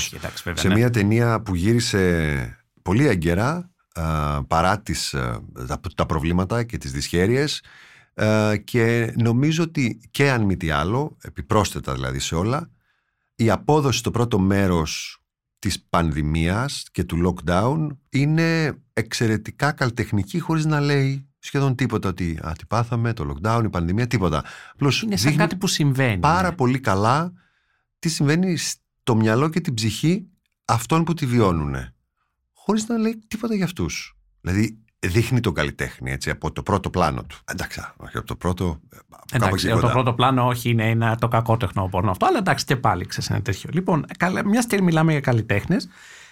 Σε ναι. μια ταινία που γύρισε πολύ έγκαιρα παρά τις, τα, τα προβλήματα και τις δυσχέρειες ε, και νομίζω ότι και αν μη τι άλλο, επιπρόσθετα δηλαδή σε όλα, η απόδοση στο πρώτο μέρος της πανδημίας και του lockdown είναι εξαιρετικά καλλιτεχνική χωρίς να λέει σχεδόν τίποτα ότι α, τι πάθαμε, το lockdown, η πανδημία, τίποτα. Απλώς είναι σαν κάτι που συμβαίνει. Πάρα ναι. πολύ καλά τι συμβαίνει στο μυαλό και την ψυχή αυτών που τη βιώνουν. Χωρίς να λέει τίποτα για αυτούς. Δηλαδή δείχνει τον καλλιτέχνη έτσι, από το πρώτο πλάνο του. Εντάξει, όχι από το πρώτο. Εντάξει, από το πρώτο πλάνο, όχι είναι ένα, το κακό τεχνόπορνο αυτό, αλλά εντάξει και πάλι ξέρεις ένα τέτοιο. Λοιπόν, μια και μιλάμε για καλλιτέχνες,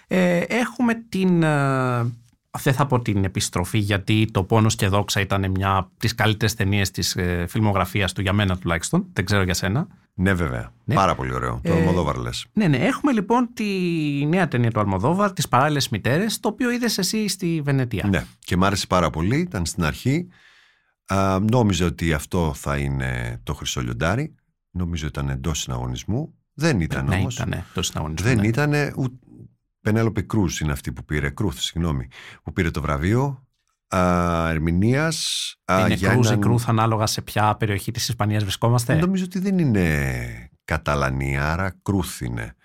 ε, έχουμε την. Ε, δεν θα πω την επιστροφή, γιατί το Πόνος και Δόξα ήταν μια από τις καλύτερες ταινίες της ε, φιλμογραφίας του, για μένα τουλάχιστον. Δεν ξέρω για σένα. Ναι, βέβαια. Ναι. Πάρα πολύ ωραίο. Το ε, Αλμοδόβαρ λες. Ναι, ναι. Έχουμε λοιπόν τη νέα ταινία του Αλμοδόβαρ, Τις Παράλληλες Μητέρες, το οποίο είδες εσύ στη Βενετία. Ναι, και μ' άρεσε πάρα πολύ. Ήταν στην αρχή. Α, νόμιζε ότι αυτό θα είναι το χρυσό λιοντάρι. Νόμιζε ότι ήταν εντός συναγωνισμού. Δεν ήταν ναι, όμως. Ήταν εντός συναγωνισμού. Δεν ναι. ήταν. Πενέλοπη Κρούζ είναι αυτή που πήρε. Κρούθ, συγγνώμη. Που πήρε το βραβείο ερμηνείας. Είναι για κρούζ έναν... κρούθ ανάλογα σε ποια περιοχή της Ισπανίας βρισκόμαστε; Νομίζω ότι δεν είναι Καταλανία, άρα κρούθ είναι.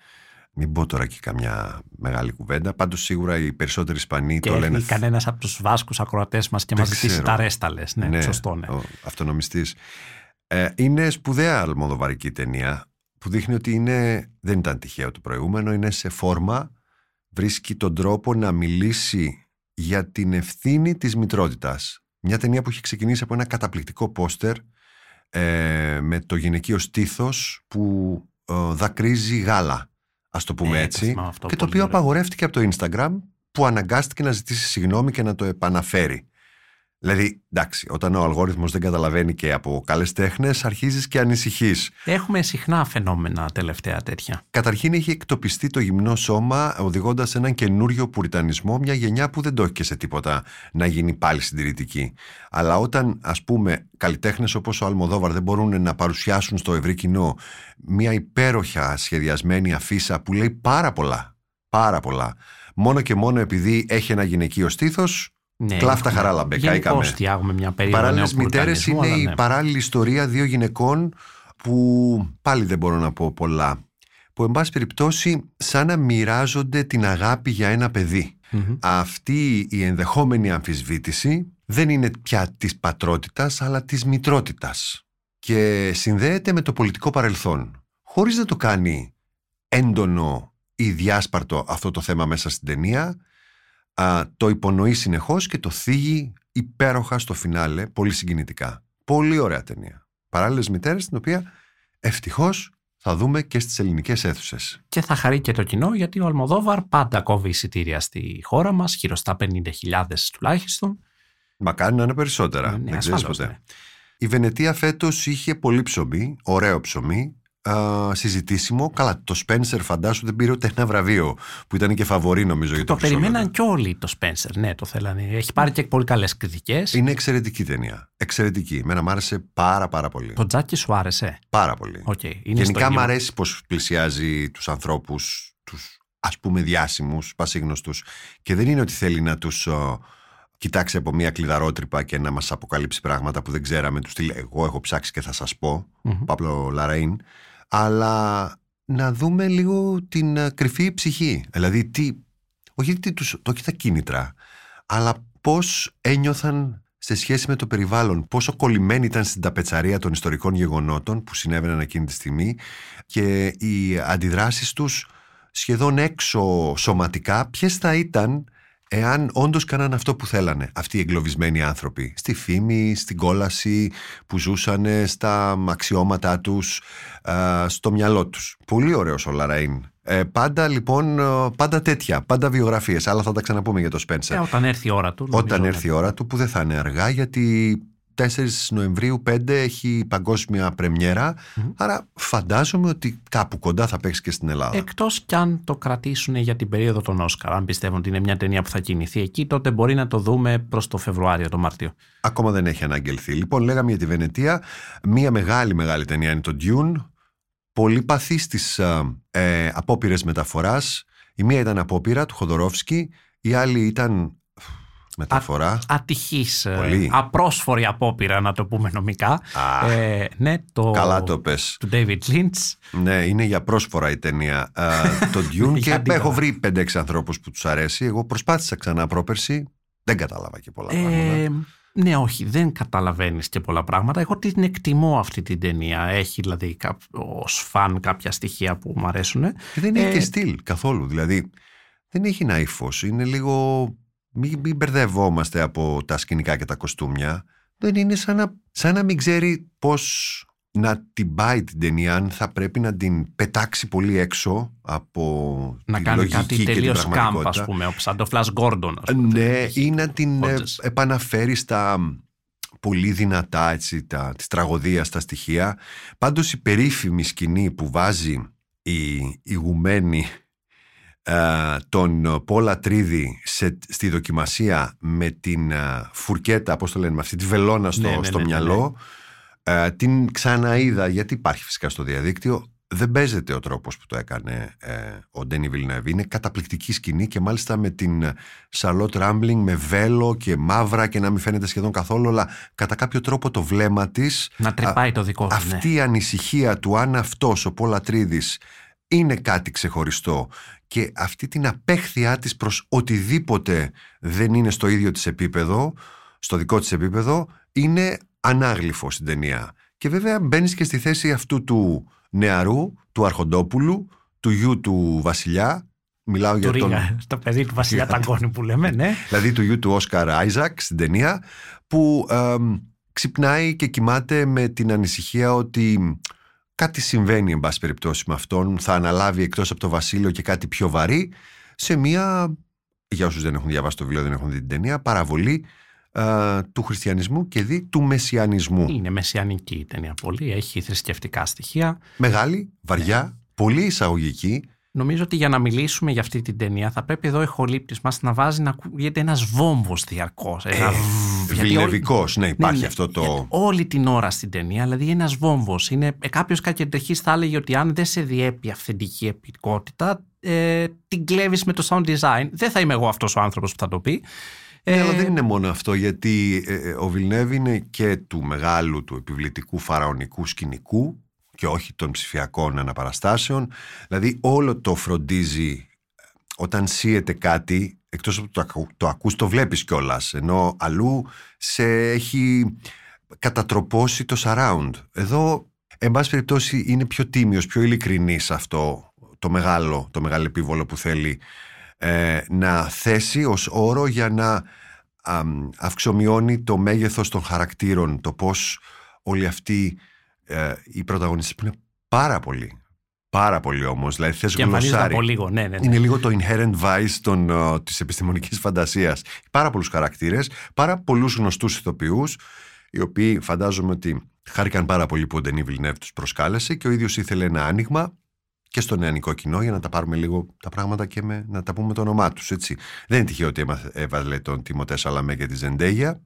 Μην πω τώρα και καμιά μεγάλη κουβέντα. Πάντως σίγουρα οι περισσότεροι Ισπανοί Και το λένε. έρθει κανένας από τους Βάσκους ακροατές μας και μας Δεν ζητήσει ξέρω. τα ρέστα, λες. Ναι, σωστό, ναι. ο αυτονομιστής. Ε, είναι σπουδαία αλμοδοβαρική ταινία που δείχνει ότι είναι, δεν ήταν τυχαίο το προηγούμενο, είναι σε φόρμα, βρίσκει τον τρόπο να μιλήσει για την ευθύνη της μητρότητας. Μια ταινία που έχει ξεκινήσει από ένα καταπληκτικό πόστερ ε, με το γυναικείο στήθος που ε, δακρύζει γάλα, ας το πούμε Ε, το έτσι, θυμάμαι αυτό και το πολύ οποίο ωραία. απαγορεύτηκε από το Instagram που αναγκάστηκε να ζητήσει συγγνώμη και να το επαναφέρει. Δηλαδή, εντάξει, όταν ο αλγόριθμος δεν καταλαβαίνει και από καλές τέχνες, αρχίζεις και ανησυχείς. Έχουμε συχνά φαινόμενα τελευταία τέτοια. Καταρχήν έχει εκτοπιστεί το γυμνό σώμα, οδηγώντας σε έναν καινούριο πουριτανισμό, μια γενιά που δεν το έχει και σε τίποτα να γίνει πάλι συντηρητική. Αλλά όταν, ας πούμε, καλλιτέχνες όπως ο Αλμοδόβαρ δεν μπορούν να παρουσιάσουν στο ευρύ κοινό μια υπέροχα σχεδιασμένη αφίσα που λέει πάρα πολλά, πάρα πολλά, μόνο και μόνο επειδή έχει ένα γυναικείο στήθος, Ναι, Κλάφτα έχουμε- χαρά, λαμπέ, γενικώς καήκαμε. φτιάχνουμε μια περίοδο Παράλληλες μητέρες νεοπουριτανισμού, είναι αλλά η ναι. παράλληλη ιστορία δύο γυναικών που πάλι δεν μπορώ να πω πολλά. Που εν πάση περιπτώσει σαν να μοιράζονται την αγάπη για ένα παιδί. Μμμ. Αυτή η ενδεχόμενη αμφισβήτηση δεν είναι πια της πατρότητας αλλά της μητρότητας και συνδέεται με το πολιτικό παρελθόν χωρίς να το κάνει έντονο ή διάσπαρτο αυτό το θέμα μέσα στην ταινία α, το υπονοεί συνεχώς και το θίγει υπέροχα στο φινάλε πολύ συγκινητικά πολύ ωραία ταινία παράλληλες μητέρες την οποία ευτυχώς θα δούμε και στις ελληνικές αίθουσες Και θα χαρεί και το κοινό γιατί ο Αλμοδόβαρ πάντα κόβει εισιτήρια στη χώρα μας, γύρω στα 50.000 τουλάχιστον. Μακάρι να είναι περισσότερα. Ναι, δεν ξέρεις ασφαλώς, ποτέ. ναι. Η Βενετία φέτος είχε πολύ ψωμί, ωραίο ψωμί, α, συζητήσιμο. Καλά, το Spencer φαντάσου δεν πήρε ούτε ένα βραβείο που ήταν και φαβορή νομίζω για το, Το Χρυσό περιμέναν Λιοντάρι. κι όλοι το Spencer. Ναι, το θέλανε. Έχει πάρει και πολύ καλές κριτικές. Είναι εξαιρετική ταινία. Εξαιρετική. Εμένα μ' άρεσε πάρα πάρα πολύ. Το Jackie σου άρεσε; Πάρα πολύ. Οκ, είναι Γενικά στο μ' γύρο. αρέσει πως πλησιάζει τους ανθρώπους, τους ας πούμε διάσημους, πασίγνωστους και δεν είναι ότι θέλει να τους α, κοιτάξει από μια κλειδαρότρυπα και να μας αποκαλύψει πράγματα που δεν ξέραμε, τους στυλ εγώ έχω ψάξει και θα σας πω, Μμμ. Παύλο Λαραΐν, αλλά να δούμε λίγο την α, κρυφή ψυχή. Δηλαδή, τι, όχι τι τους, το όχι τα κίνητρα, αλλά πώς ένιωθαν σε σχέση με το περιβάλλον, πόσο κολλημένοι ήταν στην ταπετσαρία των ιστορικών γεγονότων που συνέβαιναν εκείνη τη στιγμή και οι αντιδράσεις τους σχεδόν έξω σωματικά, ποιες θα ήταν εάν όντως κάναν αυτό που θέλανε αυτοί οι εγκλωβισμένοι άνθρωποι. Στη φήμη, στην κόλαση που ζούσαν στα αξιώματά τους α, στο μυαλό τους. Πολύ ωραίος ο Λαραΐν. Ε, πάντα λοιπόν ε, πάντα τέτοια, πάντα βιογραφίες. Αλλά θα τα ξαναπούμε για το Σπένσερ Ε, όταν έρθει η ώρα του. όταν νομίζω, έρθει η ώρα του που δεν θα είναι αργά γιατί 4 Νοεμβρίου 5 έχει παγκόσμια πρεμιέρα άρα φαντάζομαι ότι κάπου κοντά θα παίξει και στην Ελλάδα Εκτός κι αν το κρατήσουν για την περίοδο των Όσκαρ. Αν πιστεύουν ότι είναι μια ταινία που θα κινηθεί εκεί, τότε μπορεί να το δούμε προς το Φεβρουάριο, το Μάρτιο. Ακόμα δεν έχει αναγγελθεί. Λοιπόν, λέγαμε για τη Βενετία. Μία μεγάλη μεγάλη ταινία είναι το Dune. Πολύ παθή στις ε, απόπειρες μεταφοράς. Η μία ήταν απόπειρα του Χοδωρόφσκι, η άλλη ήταν μεταφορά. Ατυχής, Πολύ. απρόσφορη απόπειρα, να το πούμε νομικά. Α, Ε, ναι, το. Καλά το πες. Του David Lynch. Ναι, είναι για πρόσφορα η ταινία. Ε, το Dune Για και αντίδρα. έχω βρει 5-6 ανθρώπους που τους αρέσει. Εγώ προσπάθησα ξανά πρόπερση. Δεν κατάλαβα και πολλά πράγματα. Ε, ναι, όχι, δεν καταλαβαίνεις και πολλά πράγματα. Εγώ την εκτιμώ αυτή την ταινία. Έχει δηλαδή ως φαν κάποια στοιχεία που μου αρέσουν. Και δεν έχει Ε, και στυλ καθόλου. Δηλαδή δεν έχει ένα ύφο. Είναι λίγο. Μην, μην μπερδευόμαστε από τα σκηνικά και τα κοστούμια. Δεν είναι σαν να, σαν να μην ξέρει πώς να την πάει την ταινία, αν θα πρέπει να την πετάξει πολύ έξω από Να τη κάνει λογική κάτι και την τελείως κάμπ, πραγματικότητα. ας πούμε, όπως σαν το Flash Gordon. ας πούμε. Ναι, ή να την ε, Hodges. επαναφέρει στα πολύ δυνατά έτσι, τα, της τραγωδίας τα στοιχεία. Πάντως η περίφημη σκηνή που βάζει η ηγουμένη ε, τον Πόλα Τρίδη σε, στη δοκιμασία με την ε, φουρκέτα, πώς το λένε, με αυτή τη βελόνα στο, Ναι, ναι, στο ναι, ναι, μυαλό. Ε, την ξαναείδα, γιατί υπάρχει φυσικά στο διαδίκτυο. Δεν παίζεται ο τρόπος που το έκανε ε, ο Ντένι Βιλνεύη. Είναι καταπληκτική σκηνή και μάλιστα με την Σαρλότ Ράμπλινγκ με βέλο και μαύρα και να μην φαίνεται σχεδόν καθόλου, αλλά κατά κάποιο τρόπο το βλέμμα της Να τρυπάει το δικό του. ναι. αυτή η ανησυχία του αν αυτός ο Πολατρίδης είναι κάτι ξεχωριστό και αυτή την απέχθειά της προς οτιδήποτε δεν είναι στο ίδιο της επίπεδο, στο δικό της επίπεδο, είναι ανάγλυφο στην ταινία. Και βέβαια μπαίνεις και στη θέση αυτού του νεαρού, του Αρχοντόπουλου, του γιου του Βασιλιά. Μιλάω για τον. το παιδί του Βασιλιά Ταγκόνη που λέμε, ναι. δηλαδή του γιου του Όσκαρ Άιζακ στην ταινία, που ξυπνάει και κοιμάται με την ανησυχία ότι κάτι συμβαίνει, εν πάση περιπτώσει, με αυτόν. Θα αναλάβει εκτός από το βασίλειο και κάτι πιο βαρύ σε μια, για όσους δεν έχουν διαβάσει το βιβλίο, δεν έχουν δει την ταινία, παραβολή του χριστιανισμού και δι του μεσιανισμού. Είναι μεσιανική η ταινία πολύ, έχει θρησκευτικά στοιχεία. Μεγάλη, βαριά, πολύ εισαγωγική. Νομίζω ότι για να μιλήσουμε για αυτή την ταινία θα πρέπει εδώ ο ηχολήπτης μας να βάζει να ακούγεται ένας βόμβος διαρκώς. Ένα... Ε, Βιλευικός, ναι υπάρχει ναι, ναι, αυτό το... Όλη την ώρα στην ταινία, δηλαδή ένας βόμβος. Είναι, ε, κάποιος κακεντεχής θα έλεγε ότι αν δεν σε διέπει αυθεντική επικότητα, ε, την κλέβεις με το sound design. Δεν θα είμαι εγώ αυτός ο άνθρωπος που θα το πει. Ναι, αλλά δεν είναι μόνο αυτό, γιατί ε, ο Βιλνεύ είναι και του μεγάλου, του επιβλητικού φαραωνικού σκηνικού και όχι των ψηφιακών αναπαραστάσεων. Δηλαδή όλο το φροντίζει όταν σύεται κάτι, εκτός από το, το ακούς το βλέπεις κιόλας, ενώ αλλού σε έχει κατατροπώσει το surround. Εδώ, εν πάση περιπτώσει, είναι πιο τίμιος, πιο ειλικρινής αυτό το μεγάλο, το μεγάλο επίβολο που θέλει ε, να θέσει ως όρο για να αυξομειώνει το μέγεθος των χαρακτήρων, το πώς όλοι αυτοί ε, οι πρωταγωνιστές που είναι πάρα πολύ, πάρα πολύ όμως, δηλαδή θες και γλωσσάρι. λίγο, ναι, ναι, ναι. Είναι λίγο το inherent vice των, uh, της επιστημονικής φαντασίας. Πάρα πολλούς χαρακτήρες, πάρα πολλούς γνωστούς ηθοποιούς, οι οποίοι φαντάζομαι ότι χάρηκαν πάρα πολύ που ο Ντενί Βιλνεύ τους προσκάλεσε και ο ίδιος ήθελε ένα άνοιγμα και στο νεανικό κοινό για να τα πάρουμε λίγο τα πράγματα και με, να τα πούμε το όνομά τους. Έτσι. Δεν είναι τυχαίο ότι έβαλε τον Τιμωτέ Σαλαμέ και τη Ζεντέγια.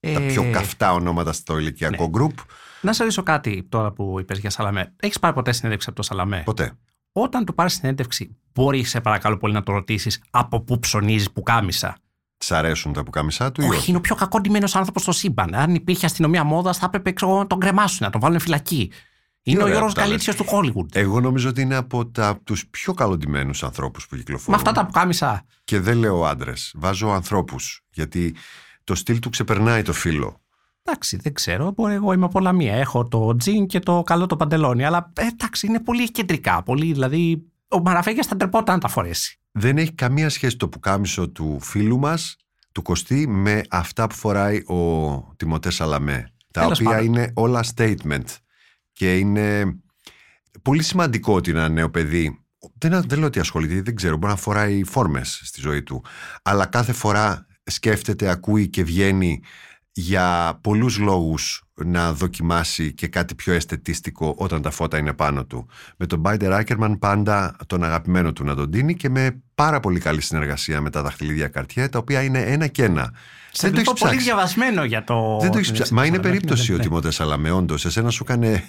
Ε... Τα πιο καυτά ονόματα στο ηλικιακό ναι. γκρουπ. Να σε ρωτήσω κάτι τώρα που είπες για Σαλαμέ. Έχεις πάρει ποτέ συνέντευξη από το Σαλαμέ; Ποτέ. Όταν του πάρεις συνέντευξη, μπορείς σε παρακαλώ πολύ να το ρωτήσεις από πού ψωνίζεις που κάμισα. Τη αρέσουν τα πουκάμισά του, Όχι, όχι, είναι ο πιο κακόντιμένο άνθρωπος στο σύμπαν. Αν υπήρχε αστυνομία μόδας, θα έπρεπε να τον κρεμάσουν, να τον βάλουν φυλακή. Είναι ο Γιώργος Καλίτσιο του Χόλιγουντ. Εγώ νομίζω ότι είναι από τους πιο καλοντημένου ανθρώπους που κυκλοφορούν. Με αυτά τα πουκάμισα. Και δεν λέω άντρες. Βάζω ανθρώπους. Γιατί το στυλ του ξεπερνάει το φίλο. Εντάξει, δεν ξέρω. Μπορεί, εγώ είμαι πολλά μία. Έχω το τζιν και το καλό το παντελόνι. Αλλά ε, εντάξει, είναι πολύ κεντρικά. Πολύ, δηλαδή, ο Μαραφέγια θα τρεπόταν να τα φορέσει. Δεν έχει καμία σχέση το πουκάμισο του φίλου μας, του Κωστή, με αυτά που φοράει ο Τιμωτές Σαλαμέ. Τα οποία είναι όλα statement. Και είναι πολύ σημαντικό ότι ένα νέο παιδί. Δεν, δεν λέω ότι ασχολείται, δεν ξέρω, μπορεί να φοράει φόρμες στη ζωή του. Αλλά κάθε φορά σκέφτεται, ακούει και βγαίνει για πολλούς λόγους να δοκιμάσει και κάτι πιο αισθητίστικο όταν τα φώτα είναι πάνω του. Με τον Μπάιντερ Άκερμαν πάντα τον αγαπημένο του να τον δίνει και με πάρα πολύ καλή συνεργασία με τα δαχτυλίδια καρτιέ, τα οποία είναι ένα και ένα. Σε δεν το πολύ διαβασμένο για το. Δεν το έχεις ψάξει. Μα είναι περίπτωση ναι, ναι. ότι Τιμοτέ Σαλαμέ, όντως, εσένα σου έκανε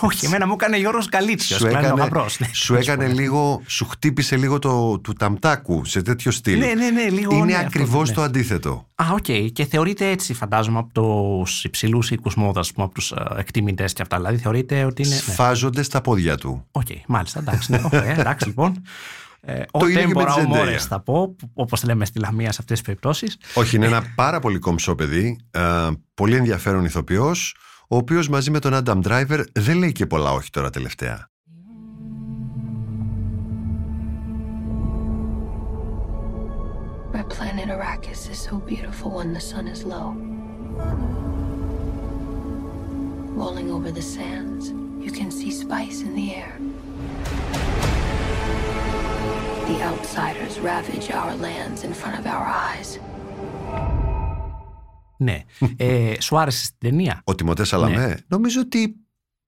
όχι, εμένα μου έκανε Γιώργος Καλίτσιο. Σου έκανε, ναι, σου έκανε λίγο, σου χτύπησε λίγο το του ταμτάκου σε τέτοιο στυλ. Ναι, ναι, ναι, λίγο. Είναι ναι, ακριβώς ναι. το αντίθετο. Α, OK. Okay. Και θεωρείται έτσι, φαντάζομαι, από τους υψηλούς οίκους μόδας, από τους uh, εκτιμητές και αυτά. Δηλαδή θεωρείται ότι είναι. Σφάζονται στα πόδια του. OK, okay, μάλιστα. Εντάξει, ναι, okay, εντάξει λοιπόν. Ε, o tempora o mores θα πω, όπως λέμε στη Λαμία σε αυτές τις περιπτώσεις. Όχι, είναι ένα πάρα πολύ κομψό παιδί. Ε, πολύ ενδιαφέρον ηθοποιός ο οποίος μαζί με τον Adam Driver δεν λέει και πολλά όχι τώρα τελευταία. Our planet Arrakis is so beautiful when the sun is low. Rolling over the sands, you can see spice in the air. The outsiders ravage our lands in front of our eyes. Ναι. Ε, σου άρεσε στην ταινία; Ο Τιμωτέ Σαλαμέ. Ναι. Νομίζω ότι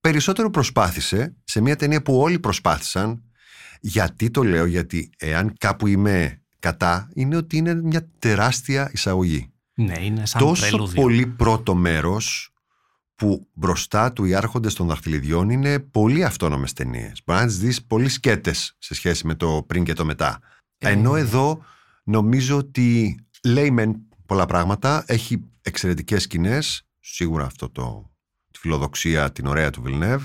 περισσότερο προσπάθησε σε μια ταινία που όλοι προσπάθησαν. Γιατί το λέω, γιατί εάν κάπου είμαι κατά, είναι ότι είναι μια τεράστια εισαγωγή. Ναι, είναι σαν Τόσο πρελούδιο. πολύ πρώτο μέρος που μπροστά του οι άρχοντες των δαχτυλιδιών είναι πολύ αυτόνομες ταινίες. Μπορεί να τις δεις πολύ σκέτες σε σχέση με το πριν και το μετά. Ε... Ενώ εδώ νομίζω ότι λέει μεν πολλά πράγματα, έχει εξαιρετικές σκηνές, σίγουρα αυτό το τη φιλοδοξία την ωραία του Βιλνεύ.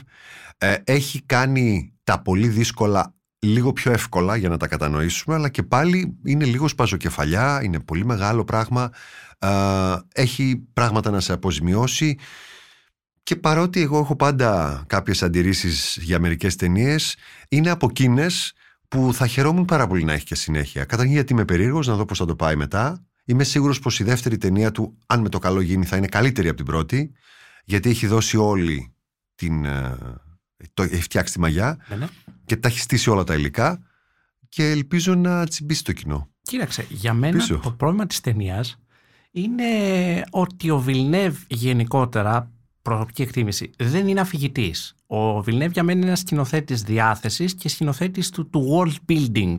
Ε, έχει κάνει τα πολύ δύσκολα λίγο πιο εύκολα για να τα κατανοήσουμε, αλλά και πάλι είναι λίγο σπαζοκεφαλιά, είναι πολύ μεγάλο πράγμα, ε, έχει πράγματα να σε αποζημιώσει και παρότι εγώ έχω πάντα κάποιες αντιρρήσεις για μερικές ταινίες, είναι από εκείνες που θα χαιρόμουν πάρα πολύ να έχει και συνέχεια. Καταρχήν γιατί είμαι περίεργος να δω πώς θα το πάει μετά. Είμαι σίγουρος πως η δεύτερη ταινία του, αν με το καλό γίνει, θα είναι καλύτερη από την πρώτη, γιατί έχει δώσει όλη την... ε, Το, έχει φτιάξει τη μαγιά Ναι, ναι. και τα έχει στήσει όλα τα υλικά και ελπίζω να τσιμπήσει το κοινό. Κοίταξε, για μένα Πίσω. το πρόβλημα της ταινίας είναι ότι ο Βιλνεύ γενικότερα, προσωπική εκτίμηση, δεν είναι αφηγητής. Ο Βιλνεύ για μένα είναι ένας σκηνοθέτης διάθεσης και σκηνοθέτης του, του world building,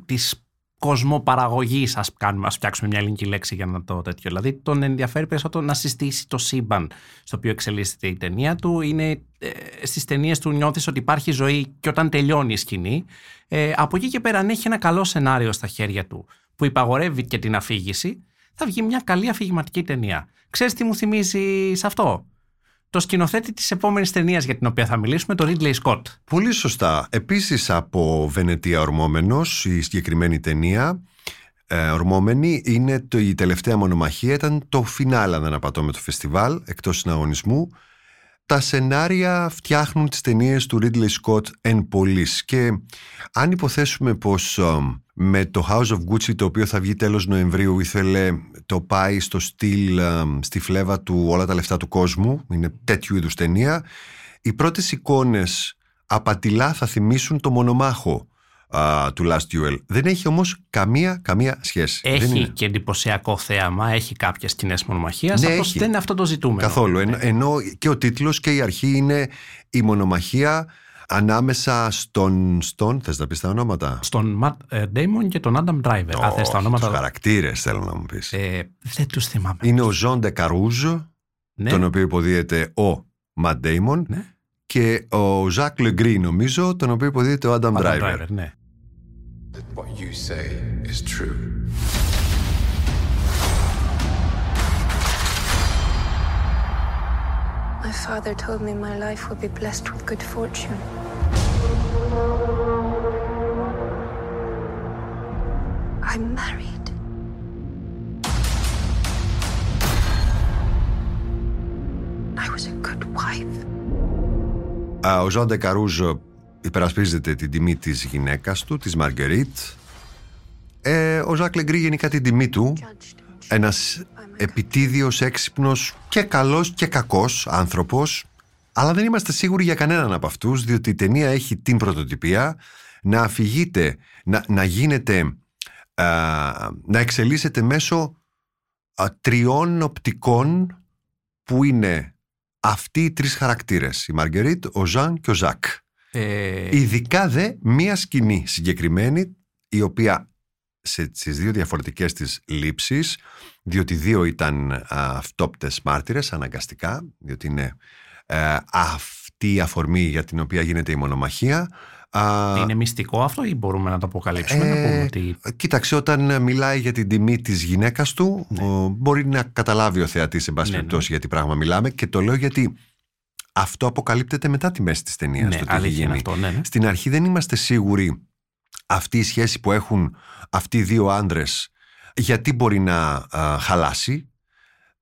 της κοσμοπαραγωγής, ας, κάνουμε, ας φτιάξουμε μια ελληνική λέξη για να το τέτοιο. Δηλαδή τον ενδιαφέρει περισσότερο να συστήσει το σύμπαν στο οποίο εξελίσσεται η ταινία του. Είναι, ε, στις ταινίες του νιώθεις ότι υπάρχει ζωή και όταν τελειώνει η σκηνή. Ε, από εκεί και πέρα αν έχει ένα καλό σενάριο στα χέρια του που υπαγορεύει και την αφήγηση, θα βγει μια καλή αφηγηματική ταινία. Ξέρεις τι μου θυμίζει σε αυτό; Το σκηνοθέτη της επόμενης ταινίας για την οποία θα μιλήσουμε, το Ridley Scott. Πολύ σωστά. Επίσης από Βενετία Ορμόμενος, η συγκεκριμένη ταινία, ε, Ορμόμενη, είναι το, η τελευταία μονομαχία, ήταν το φινάλ αν δεν απατώ με το φεστιβάλ, εκτός συναγωνισμού. Τα σενάρια φτιάχνουν τις ταινίες του Ridley Scott εν πολλής και αν υποθέσουμε πως ε, με το House of Gucci το οποίο θα βγει τέλος Νοεμβρίου ήθελε το πάει στο στυλ ε, στη φλέβα του όλα τα λεφτά του κόσμου είναι τέτοιου είδους ταινία οι πρώτες εικόνες απατηλά θα θυμίσουν το μονομάχο α, του Last Duel δεν έχει όμως καμία καμία σχέση δεν Έχει είναι. και εντυπωσιακό θέαμα, έχει κάποιες σκηνές μονομαχίας, Ναι, απλώς έχει. δεν είναι αυτό το ζητούμενο. Καθόλου. Εν- ενώ και ο τίτλος και η αρχή είναι η μονομαχία ανάμεσα στον... στον θες να πεις τα ονόματα; Στον Matt ε, Damon και τον Adam Driver. Αν θες τα Όχι, ονόματα... Τους χαρακτήρες θέλω να μου πεις. Ε, δεν τους θυμάμαι. είναι ο Ζων Ντεκαρούζ, ναι, τον οποίο υποδίεται ο Ματ Ντέιμον ναι. και ο Ζακ Λεγκρί νομίζω, τον οποίο υποδίεται ο Άνταμ Adam Driver. Driver, ναι. that what you say is true. My father told me my life would be blessed with good fortune. I'm married. I was a good wife. Α, Ο Ζων Ντεκαρούζ υπερασπίζεται την τιμή της γυναίκας του, της Μαργκερίτ. Ε, ο Ζακ Λεγκρί γενικά την τιμή του. Judged and ένας επιτίδιος, έξυπνος και καλός και κακός άνθρωπος αλλά δεν είμαστε σίγουροι για κανέναν από αυτούς διότι η ταινία έχει την πρωτοτυπία να αφηγείται, να, να γίνεται α, να εξελίσσεται μέσω α, τριών οπτικών που είναι αυτοί οι τρεις χαρακτήρες η Μαργκερίτ, ο Ζαν και ο Ζακ. Ε, Ειδικά δε μία σκηνή συγκεκριμένη η οποία σε, στις δύο διαφορετικές της λήψεις διότι δύο ήταν α, αυτόπτες μάρτυρες αναγκαστικά διότι είναι ε, αυτή η αφορμή για την οποία γίνεται η μονομαχία Α, είναι μυστικό αυτό ή μπορούμε να το αποκαλύψουμε, να ε, πούμε ότι Κοίταξε, όταν μιλάει για την τιμή της γυναίκας του, ο, μπορεί να καταλάβει ο θεατής, εν πάση Ναι, περιπτώσει, για τι πράγμα μιλάμε και το λέω γιατί αυτό αποκαλύπτεται μετά τη μέση της ταινίας. ναι, το τι έχει αλήθεια είναι γίνει. αυτό, ναι, ναι. Στην αρχή δεν είμαστε σίγουροι αυτή η σχέση που έχουν αυτοί οι δύο άντρες γιατί μπορεί να α, χαλάσει.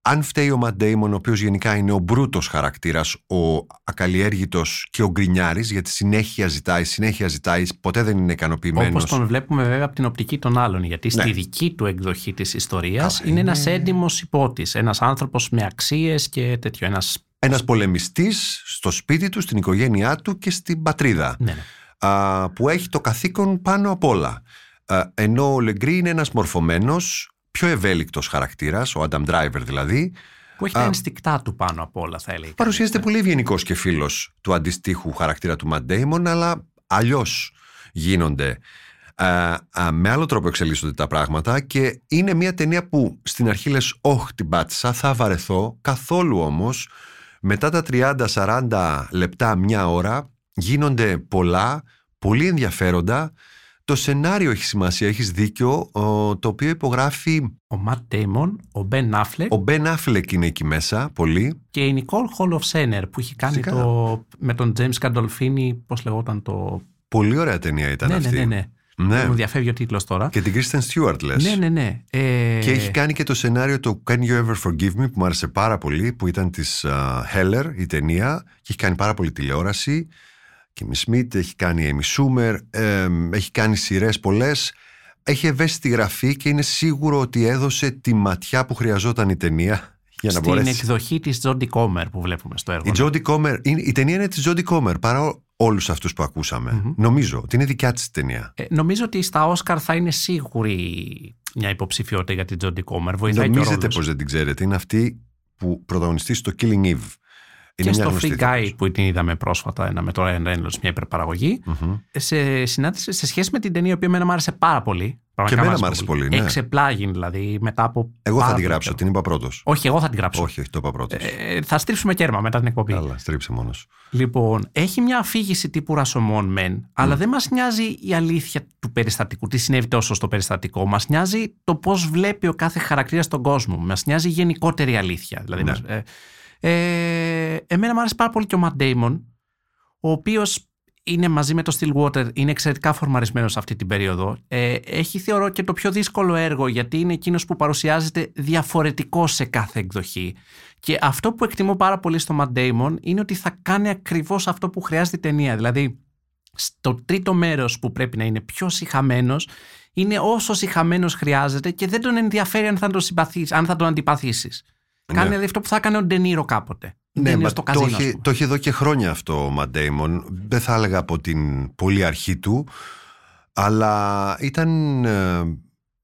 Αν φταίει ο Ματ Ντέιμον, ο οποίος γενικά είναι ο μπρούτος χαρακτήρας, ο ακαλλιέργητος και ο γκρινιάρης, γιατί συνέχεια ζητάει, συνέχεια ζητάει, ποτέ δεν είναι ικανοποιημένος. Όπως τον βλέπουμε βέβαια από την οπτική των άλλων. Γιατί Ναι. στη δική του εκδοχή της ιστορίας Καλά, είναι ένας είναι- έντιμος υπότης. Ένας άνθρωπος με αξίες και τέτοιο. Ένας... Ένας πολεμιστής στο σπίτι του, στην οικογένειά του και στην πατρίδα. Ναι, ναι. α, που έχει το καθήκον πάνω απ' όλα. Α, ενώ ο Λεγκρί είναι ένας μορφωμένος, πιο ευέλικτος χαρακτήρας, ο Adam Driver δηλαδή, Που έχει τα ενστικτά του πάνω απ' όλα, θα έλεγα. παρουσιάζεται πολύ ευγενικός και φίλος του αντιστοίχου χαρακτήρα του Matt Damon, αλλά αλλιώς γίνονται. Α, α, με άλλο τρόπο εξελίσσονται τα πράγματα και είναι μια ταινία που στην αρχή λες «Ωχ, την πάτησα, θα βαρεθώ». Καθόλου όμως, μετά τα 30-40 λεπτά, μια ώρα, γίνονται πολλά, πολύ ενδιαφέροντα. Το Το σενάριο έχει σημασία, έχεις δίκιο, ο, το οποίο υπογράφει Ο Ματ Ντέιμον, ο Μπεν Άφλεκ ο Μπεν Αφλεκ είναι εκεί μέσα, πολύ. και η Νικόλ Χολοφ Σένερ που έχει κάνει Φυσικά. το, με τον James Gandolfini, πώς λεγόταν το... Πολύ ωραία ταινία ήταν ναι, ναι, αυτή. ναι, ναι. Ναι. Μου διαφεύγει ο τίτλος τώρα. Και την Kristen Stewart λες. Ναι, ναι, ναι. Ε, Και έχει κάνει και το σενάριο το Can You Ever Forgive Me που μου άρεσε πάρα πολύ, που ήταν της α, Heller η ταινία και έχει κάνει πάρα πολύ τηλεόραση. Και Miss Smith, έχει κάνει Amy Schumer, ε, έχει κάνει σειρές πολλές. Έχει ευαίσθητη γραφή και είναι σίγουρο ότι έδωσε τη ματιά που χρειαζόταν η ταινία για να στην μπορέσει. εκδοχή της Jodie Comer που βλέπουμε στο έργο. Η, Jodie Comer, είναι- η ταινία είναι της Jodie Comer παρά όλους αυτούς που ακουσαμε Νομίζω ότι είναι δικιά της ταινία. Ε, νομίζω ότι στα Όσκαρ θα είναι σίγουρη μια υποψηφιότητα για την Jodie Comer. Βοηθάει και ο Νομίζετε ρόλος. πως δεν την ξέρετε; Είναι αυτή που πρωταγωνιστεί στο Killing Eve. Είναι και μια στο γνωστή Free Guy ηθοποιός. που την είδαμε πρόσφατα ένα με το Ryan Reynolds, μια υπερπαραγωγή. Μμμ. Σε συνάντηση, σε σχέση με την ταινία, η οποία εμένα μου άρεσε πάρα πολύ. πραγματικά εμένα μου μ' άρεσε πολύ, ναι. Εξεπλάγει δηλαδή μετά από. Εγώ θα πάρα την πολύ γράψω, καιρό. την είπα πρώτος. Όχι, εγώ θα την γράψω. Όχι, όχι, το είπα πρώτος. Ε, θα στρίψουμε κέρμα μετά την εκπομπή. Καλά, στρίψε μόνος. Λοιπόν, έχει μια αφήγηση τύπου ρασομών μεν, αλλά δεν μας νοιάζει η αλήθεια του περιστατικού, τι συνέβη τόσο στο περιστατικό. Μας νοιάζει το πώς βλέπει ο κάθε χαρακτήρας τον κόσμο. Μας νοιάζει η γενικότερη αλήθεια. Δηλαδή, Ναι. μας- ε, ε, εμένα μου άρεσε πάρα πολύ και ο Ματ Ντέιμον, ο οποίος είναι μαζί με το Stillwater, είναι εξαιρετικά φορμαρισμένος αυτή την περίοδο. Ε, έχει θεωρώ και το πιο δύσκολο έργο γιατί είναι εκείνος που παρουσιάζεται διαφορετικό σε κάθε εκδοχή. Και αυτό που εκτιμώ πάρα πολύ στο Matt Damon είναι ότι θα κάνει ακριβώς αυτό που χρειάζεται η ταινία. Δηλαδή, στο τρίτο μέρος που πρέπει να είναι πιο συχαμένος, είναι όσο συχαμένος χρειάζεται και δεν τον ενδιαφέρει αν θα τον, συμπαθείς, αν θα τον αντιπαθήσεις. Ναι. Κάνει δηλαδή αυτό που θα έκανε ο Ντενίρο κάποτε. Ναι, Ντενίρο μα στο το, καζίνο, ας έχει, πούμε. το έχει εδώ και χρόνια αυτό ο Ματ Ντέιμον. Δεν θα έλεγα από την πολύ αρχή του, αλλά ήταν. ε,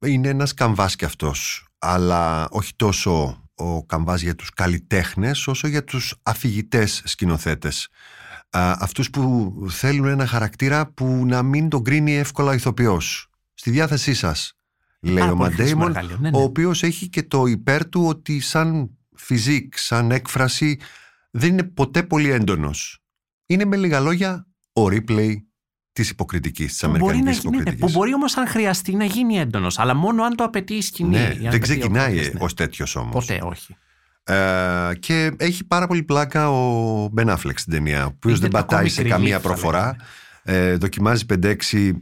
είναι ένας καμβάς κι αυτός. Αλλά όχι τόσο ο καμβάς για τους καλλιτέχνες, όσο για τους αφηγητές σκηνοθέτες. Α, αυτούς που θέλουν ένα χαρακτήρα που να μην τον κρίνει εύκολα ο ηθοποιός. Στη διάθεσή σας, λέει Πάρα ο πολύ Ματ χρήσιμο Ντέιμον, εργαλείο, ναι, ναι. ο οποίος έχει και το υπέρ του ότι σαν φιζίκ, σαν έκφραση δεν είναι ποτέ πολύ έντονος. Είναι με λίγα λόγια ο replay της υποκριτικής, της Που μπορεί, να, αμερικανικής γίνει- ναι, υποκριτικής. που μπορεί όμως αν χρειαστεί να γίνει έντονος, αλλά μόνο αν το απαιτεί η σκηνή. ναι, ή αν δεν απαιτεί ο ξεκινάει χρόνος, ναι. ως τέτοιος όμως. Ποτέ, όχι. Ε, και έχει πάρα πολύ πλάκα ο Μπεν Αφλεξ στην ταινία, ο οποίος Είναι δεν το πατάει comic σε relief, καμία θα προφορά. Ε, δοκιμάζει 5-6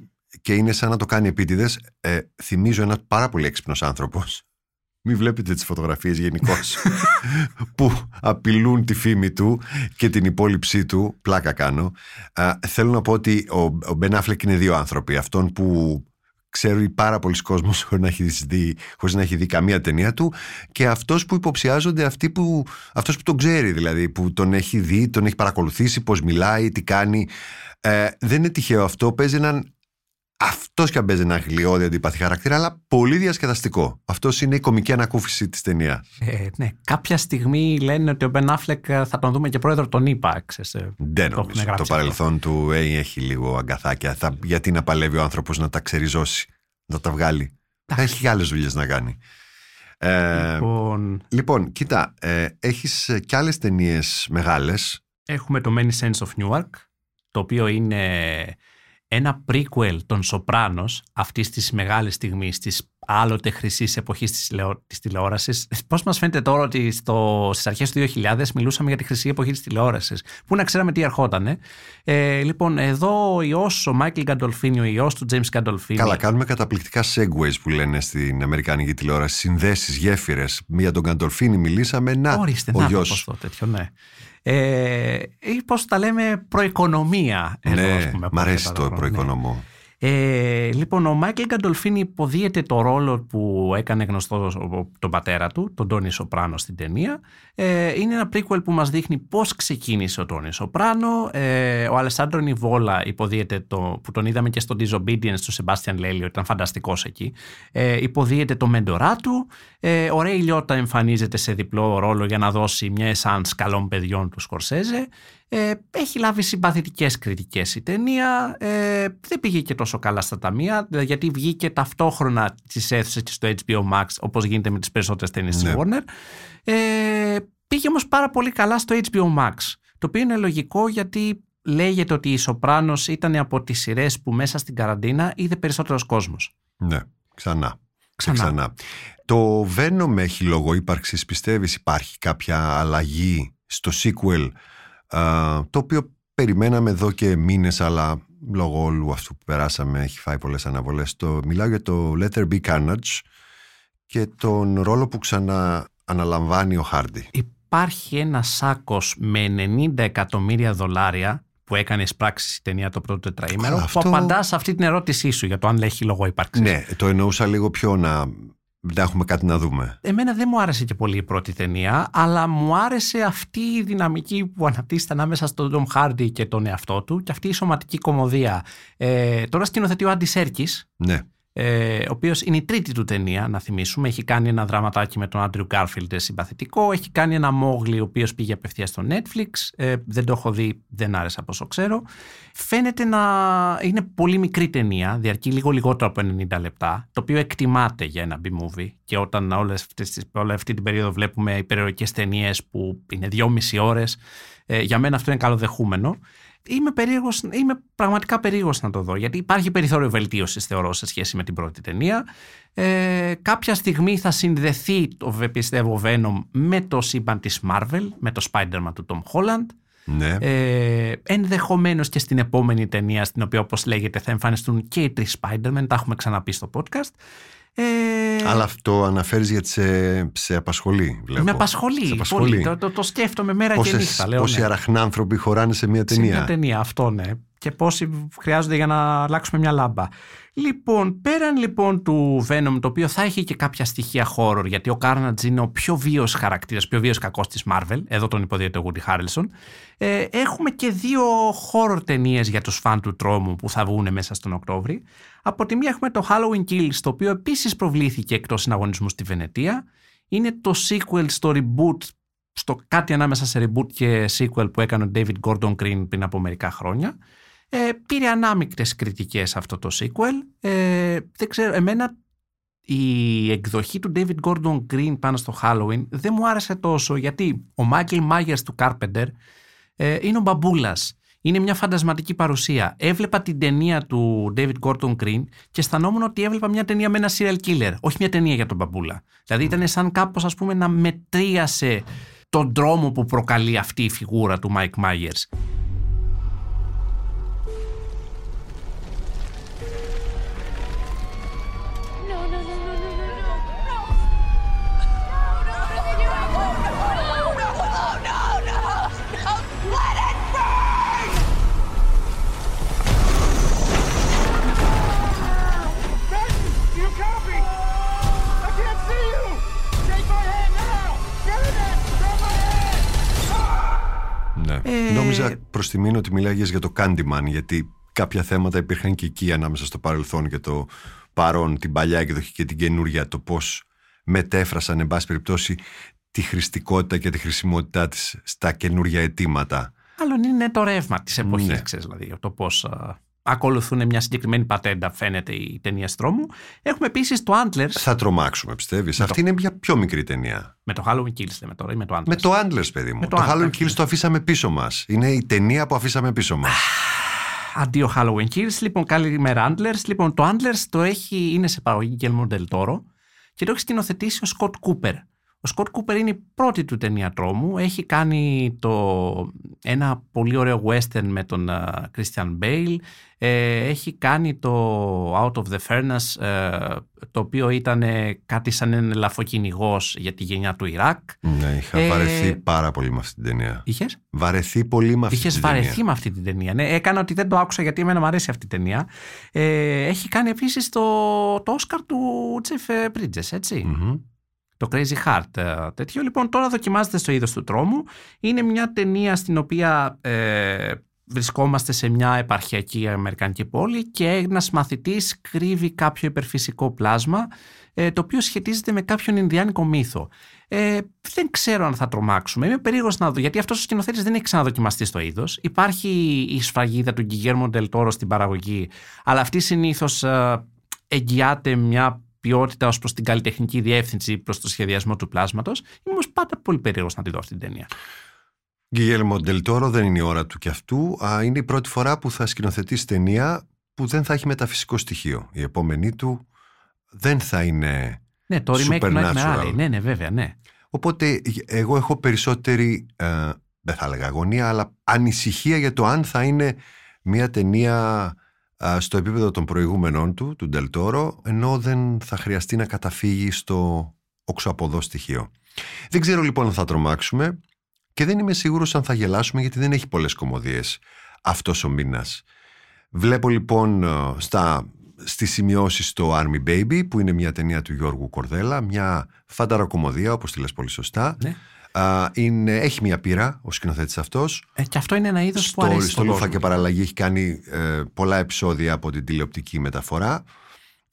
και είναι σαν να το κάνει επίτηδες. Ε, θυμίζω ένα πάρα πολύ έξυπνος άνθρωπος. Μην βλέπετε τις φωτογραφίες γενικώ που απειλούν τη φήμη του και την υπόλοιψή του. Πλάκα κάνω. Ε, θέλω να πω ότι ο, ο Μπεν Αφλεκ είναι δύο άνθρωποι. Αυτόν που ξέρει πάρα πολλοί κόσμος χωρίς να, έχεις δει, χωρίς να έχει δει καμία ταινία του και αυτός που υποψιάζονται αυτοί που, αυτός που τον ξέρει δηλαδή που τον έχει δει, τον έχει παρακολουθήσει πώς μιλάει, τι κάνει ε, δεν είναι τυχαίο αυτό παίζει έναν αυτός και αν παίζει ένα γλιώδη αντιπαθή χαρακτήρα αλλά πολύ διασκεδαστικό. Αυτός είναι η κομική ανακούφιση της ταινία. Ε, ναι, κάποια στιγμή λένε ότι ο Μπεν Αφλεκ θα τον δούμε και πρόεδρο των ΗΠΑ. ξέρεις, ε, δεν το έχουν νομίζω, το γράψει παρελθόν του ε, έχει λίγο αγκαθάκια. Θα, γιατί να παλεύει ο άνθρωπος να τα ξεριζώσει να τα βγάλει. Θα έχει άλλες δουλειές να κάνει. Ε, Λοιπόν, Λοιπόν, κοίτα, ε, έχεις ε, κι άλλες ταινίες μεγάλες. έχουμε το Many Sense of Newark, το οποίο είναι ένα prequel των Σοπράνος αυτής της μεγάλης στιγμής της άλλοτε χρυσής εποχής της, τηλεο... της τηλεόρασης. Πώς μας φαίνεται τώρα ότι στο... στις αρχές του 2000 μιλούσαμε για τη χρυσή εποχή της τηλεόρασης; Πού να ξέραμε τι ερχότανε. Ε, λοιπόν, εδώ ο ιός, ο Μάικλ Γκαντολφίνι, ο ιός του James Γκαντολφίνι. Καλά, κάνουμε καταπληκτικά segues που λένε στην Αμερικανική τηλεόραση. Συνδέσεις, γέφυρες. Για τον Καντολφίνη μιλήσαμε. Να, Ορίστε, ο να το γιος. πώς το τέτοιο, ναι. Ε, ή πώς τα λέμε προοικονομία. εδώ, ας Ναι, πούμε, μ' αρέσει από το τα ναι. Προοικονομώ. Ε, λοιπόν, ο Μάικλ Γκαντολφίνη υποδίεται το ρόλο που έκανε γνωστό ο- τον πατέρα του, τον Τόνι Σοπράνο στην ταινία. Ε, είναι ένα prequel που μας δείχνει πώς ξεκίνησε ο Τόνι Σοπράνο. Ε, ο Αλεσάντρο Νιβόλα υποδίεται το, που τον είδαμε και στο Disobedience του Σεμπάστιαν Λέλιο, ήταν φανταστικός εκεί. Ε, υποδίεται το μέντορά του. Ε, ο Ρέι Λιώτα εμφανίζεται σε διπλό ρόλο για να δώσει μια εσάνς καλών παιδιών του Σκορσέζε. Ε, έχει λάβει συμπαθητικές κριτικές η ταινία. Ε, δεν πήγε και τόσο καλά στα ταμεία, ε, γιατί βγήκε ταυτόχρονα τις αίθουσες και στο HBO Max, όπως γίνεται με τις περισσότερες ταινίες Ναι. της Warner. Ε, πήγε όμως πάρα πολύ καλά στο HBO Max, το οποίο είναι λογικό γιατί λέγεται ότι η Σοπράνος ήταν από τις σειρές που μέσα στην καραντίνα είδε περισσότερος κόσμος. Ναι, ξανά. Ξανά. ξανά. Το Venom έχει λόγο ύπαρξης, πιστεύεις; Υπάρχει κάποια αλλαγή στο sequel, α, το οποίο περιμέναμε εδώ και μήνες, αλλά λόγω όλου αυτού που περάσαμε έχει φάει πολλές αναβολές. Το, μιλάω για το Letter B Carnage και τον ρόλο που ξανά αναλαμβάνει ο Χάρντι. Υπάρχει ένα σάκος με 90 εκατομμύρια δολάρια που έκανε εισπράξεις η ταινία το πρώτο τετραήμερο, Καλά, που αυτό- απαντάς σε αυτή την ερώτησή σου για το αν έχει λόγο ύπαρξης. Ναι, το εννοούσα λίγο πιο να, να έχουμε κάτι να δούμε. Εμένα δεν μου άρεσε και πολύ η πρώτη ταινία, αλλά μου άρεσε αυτή η δυναμική που αναπτύσσεται ανάμεσα στον Tom Hardy και τον εαυτό του και αυτή η σωματική κομμωδία. Ε, τώρα σκηνοθετεί ο Άντι Σέρκης, Ναι, ε, ο οποίος είναι η τρίτη του ταινία, να θυμίσουμε. Έχει κάνει ένα δραματάκι με τον Άντριου Γκάρφιλντ συμπαθητικό. Έχει κάνει ένα Μόγλι, ο οποίος πήγε απευθείας στο Netflix. Ε, δεν το έχω δει, δεν άρεσε από όσο ξέρω. Φαίνεται να είναι πολύ μικρή ταινία, διαρκεί λίγο λιγότερο από 90 λεπτά, το οποίο εκτιμάται για ένα B-movie. Και όταν όλες αυτές, τις- όλη αυτή την περίοδο βλέπουμε υπερηρωτικές ταινίες που είναι δυόμιση ώρες, ε, για μένα αυτό είναι καλοδεχούμενο. Είμαι, περίεργος, είμαι πραγματικά περίεργος να το δω, γιατί υπάρχει περιθώριο βελτίωσης θεωρώ σε σχέση με την πρώτη ταινία. Ε, κάποια στιγμή θα συνδεθεί, το βε- πιστεύω, Venom με το σύμπαν της Marvel, με το Spider-Man του Tom Holland. ναι. Ε, Ενδεχομένως και στην επόμενη ταινία, στην οποία όπως λέγεται θα εμφανιστούν και οι τρεις Spider-Man, τα έχουμε ξαναπεί στο podcast. Ε, Αλλά αυτό αναφέρεις γιατί σε, σε απασχολεί, βλέπω. με απασχολεί, Σε πολύ. Το, το, το σκέφτομαι μέρα και Πόσες, νύχτα. Λέω, πόσοι ναι. αραχνάνθρωποι χωράνε σε μια Σε ταινία. μια ταινία, αυτό ναι. Και πόσοι χρειάζονται για να αλλάξουμε μια λάμπα. Λοιπόν, πέραν λοιπόν του Venom, το οποίο θα έχει και κάποια στοιχεία horror, γιατί ο Carnage είναι ο πιο βίος χαρακτήρας, πιο βίος κακός της Marvel, εδώ τον υποδίεται ο Woody Harrelson, ε, έχουμε και δύο horror ταινίες για τους φαν του τρόμου που θα βγουν μέσα στον Οκτώβρη. Από τη μία έχουμε το Halloween Kills, το οποίο επίσης προβλήθηκε εκτός συναγωνισμού στη Βενετία. Είναι το sequel στο reboot στο κάτι ανάμεσα σε reboot και sequel που έκανε ο David Gordon Green πριν από μερικά χρόνια. Ε, πήρε ανάμεικτες κριτικές αυτό το sequel. Ε, δεν ξέρω, εμένα η εκδοχή του David Gordon Green πάνω στο Halloween δεν μου άρεσε τόσο γιατί ο Michael Myers του Carpenter ε, είναι ο μπαμπούλας. Είναι μια φαντασματική παρουσία. Έβλεπα την ταινία του David Gordon Green και αισθανόμουν ότι έβλεπα μια ταινία με ένα serial killer, όχι μια ταινία για τον μπαμπούλα. Δηλαδή ήταν σαν κάπως ας πούμε να μετρίασε τον τρόμο που προκαλεί αυτή η φιγούρα του Mike Myers. Νόμιζα προς τη μήνυ ότι μιλάγες για το Candyman, γιατί κάποια θέματα υπήρχαν και εκεί ανάμεσα στο παρελθόν και το παρόν, την παλιά εκδοχή και την καινούρια, το πώς μετέφρασαν, εν πάση περιπτώσει, τη χρηστικότητα και τη χρησιμότητά της στα καινούρια αιτήματα. Άλλον είναι το ρεύμα της εποχής, Ναι. ξέρεις, δηλαδή, το πώς α, ακολουθούν μια συγκεκριμένη πατέντα, φαίνεται η ταινία τρόμου. Έχουμε επίσης το Antlers, Θα τρομάξουμε, πιστεύεις; Αυτή είναι μια πιο μικρή ταινία. με το Halloween Kills λέμε τώρα, ή με το Antlers. Με το Antlers, παιδί μου. Με το το Halloween Antlers, Kills το αφήσαμε πίσω μας. Είναι η ταινία που αφήσαμε πίσω μας. Αντίο Halloween Kills. Λοιπόν, καλημέρα Antlers. Λοιπόν, το Antlers το έχει, είναι σε παραγωγή Guillermo del Toro και το έχει σκηνοθετήσει ο Σκοτ Κούπερ. Ο Σκοτ Κούπερ είναι η πρώτη του ταινία τρόμου. Έχει κάνει το, ένα πολύ ωραίο western με τον α, Christian Bale. Ε, έχει κάνει το Out of the Furnace, ε, το οποίο ήταν ε, κάτι σαν ένα λαφοκυνηγός για τη γενιά του Ιράκ. ναι, είχα Ε, βαρεθεί πάρα πολύ με αυτή την ταινία. Είχες; Βαρεθεί πολύ με αυτή Είχες την βαρεθεί ταινία. με αυτή την ταινία. Ναι, έκανα ότι δεν το άκουσα γιατί εμένα μου αρέσει αυτή η ταινία. Ε, έχει κάνει επίσης το, το Όσκαρ του Τζεφ Bridges, έτσι. Μμμ. Το Crazy Heart. ε, τέτοιο. Λοιπόν, τώρα δοκιμάζεται στο είδος του τρόμου. Είναι μια ταινία στην οποία ε, βρισκόμαστε σε μια επαρχιακή αμερικανική πόλη και ένας μαθητής κρύβει κάποιο υπερφυσικό πλάσμα ε, το οποίο σχετίζεται με κάποιον Ινδιάνικο μύθο. Ε, δεν ξέρω αν θα τρομάξουμε. Είμαι περίεργος να δω, γιατί αυτός ο σκηνοθέτης δεν έχει ξαναδοκιμαστεί στο είδος. Υπάρχει η σφραγίδα του Γκυγέρμο Ντελτόρο στην παραγωγή, αλλά αυτή συνήθως εγγυάται μια ποιότητα ως προς την καλλιτεχνική διεύθυνση προς το σχεδιασμό του πλάσματος. Είμαι όμως πάντα πολύ περίεργος να τη δω αυτή την ταινία. Γκυγέλμο Ντελτόρο δεν είναι η ώρα του κι αυτού. Α, είναι η πρώτη φορά που θα σκηνοθετήσει ταινία που δεν θα έχει μεταφυσικό στοιχείο. Η επόμενή του δεν θα είναι Ναι, το remake του Nightmare supernatural. Alley. Ναι, ναι, βέβαια, ναι. Οπότε εγώ έχω περισσότερη, ε, δεν θα έλεγα αγωνία, αλλά ανησυχία για το αν θα είναι μια ταινία α, στο επίπεδο των προηγούμενων του, του Ντελτόρο, ενώ δεν θα χρειαστεί να καταφύγει στο οξοαποδό στοιχείο. Δεν ξέρω λοιπόν αν θα τρομάξουμε και δεν είμαι σίγουρος αν θα γελάσουμε γιατί δεν έχει πολλές κομμωδίες αυτός ο μήνας. Βλέπω λοιπόν ε, στα, στις σημειώσεις το Army Baby που είναι μια ταινία του Γιώργου Κορδέλα, μια φανταροκομμωδία όπως τη λες πολύ σωστά. Ναι. Α, είναι, έχει μια πείρα ο σκηνοθέτης αυτός. Ε, και αυτό είναι ένα είδος που Στο, αρέσει στο στον Λούφα κόσμο. και Παραλλαγή έχει κάνει ε, πολλά επεισόδια από την τηλεοπτική μεταφορά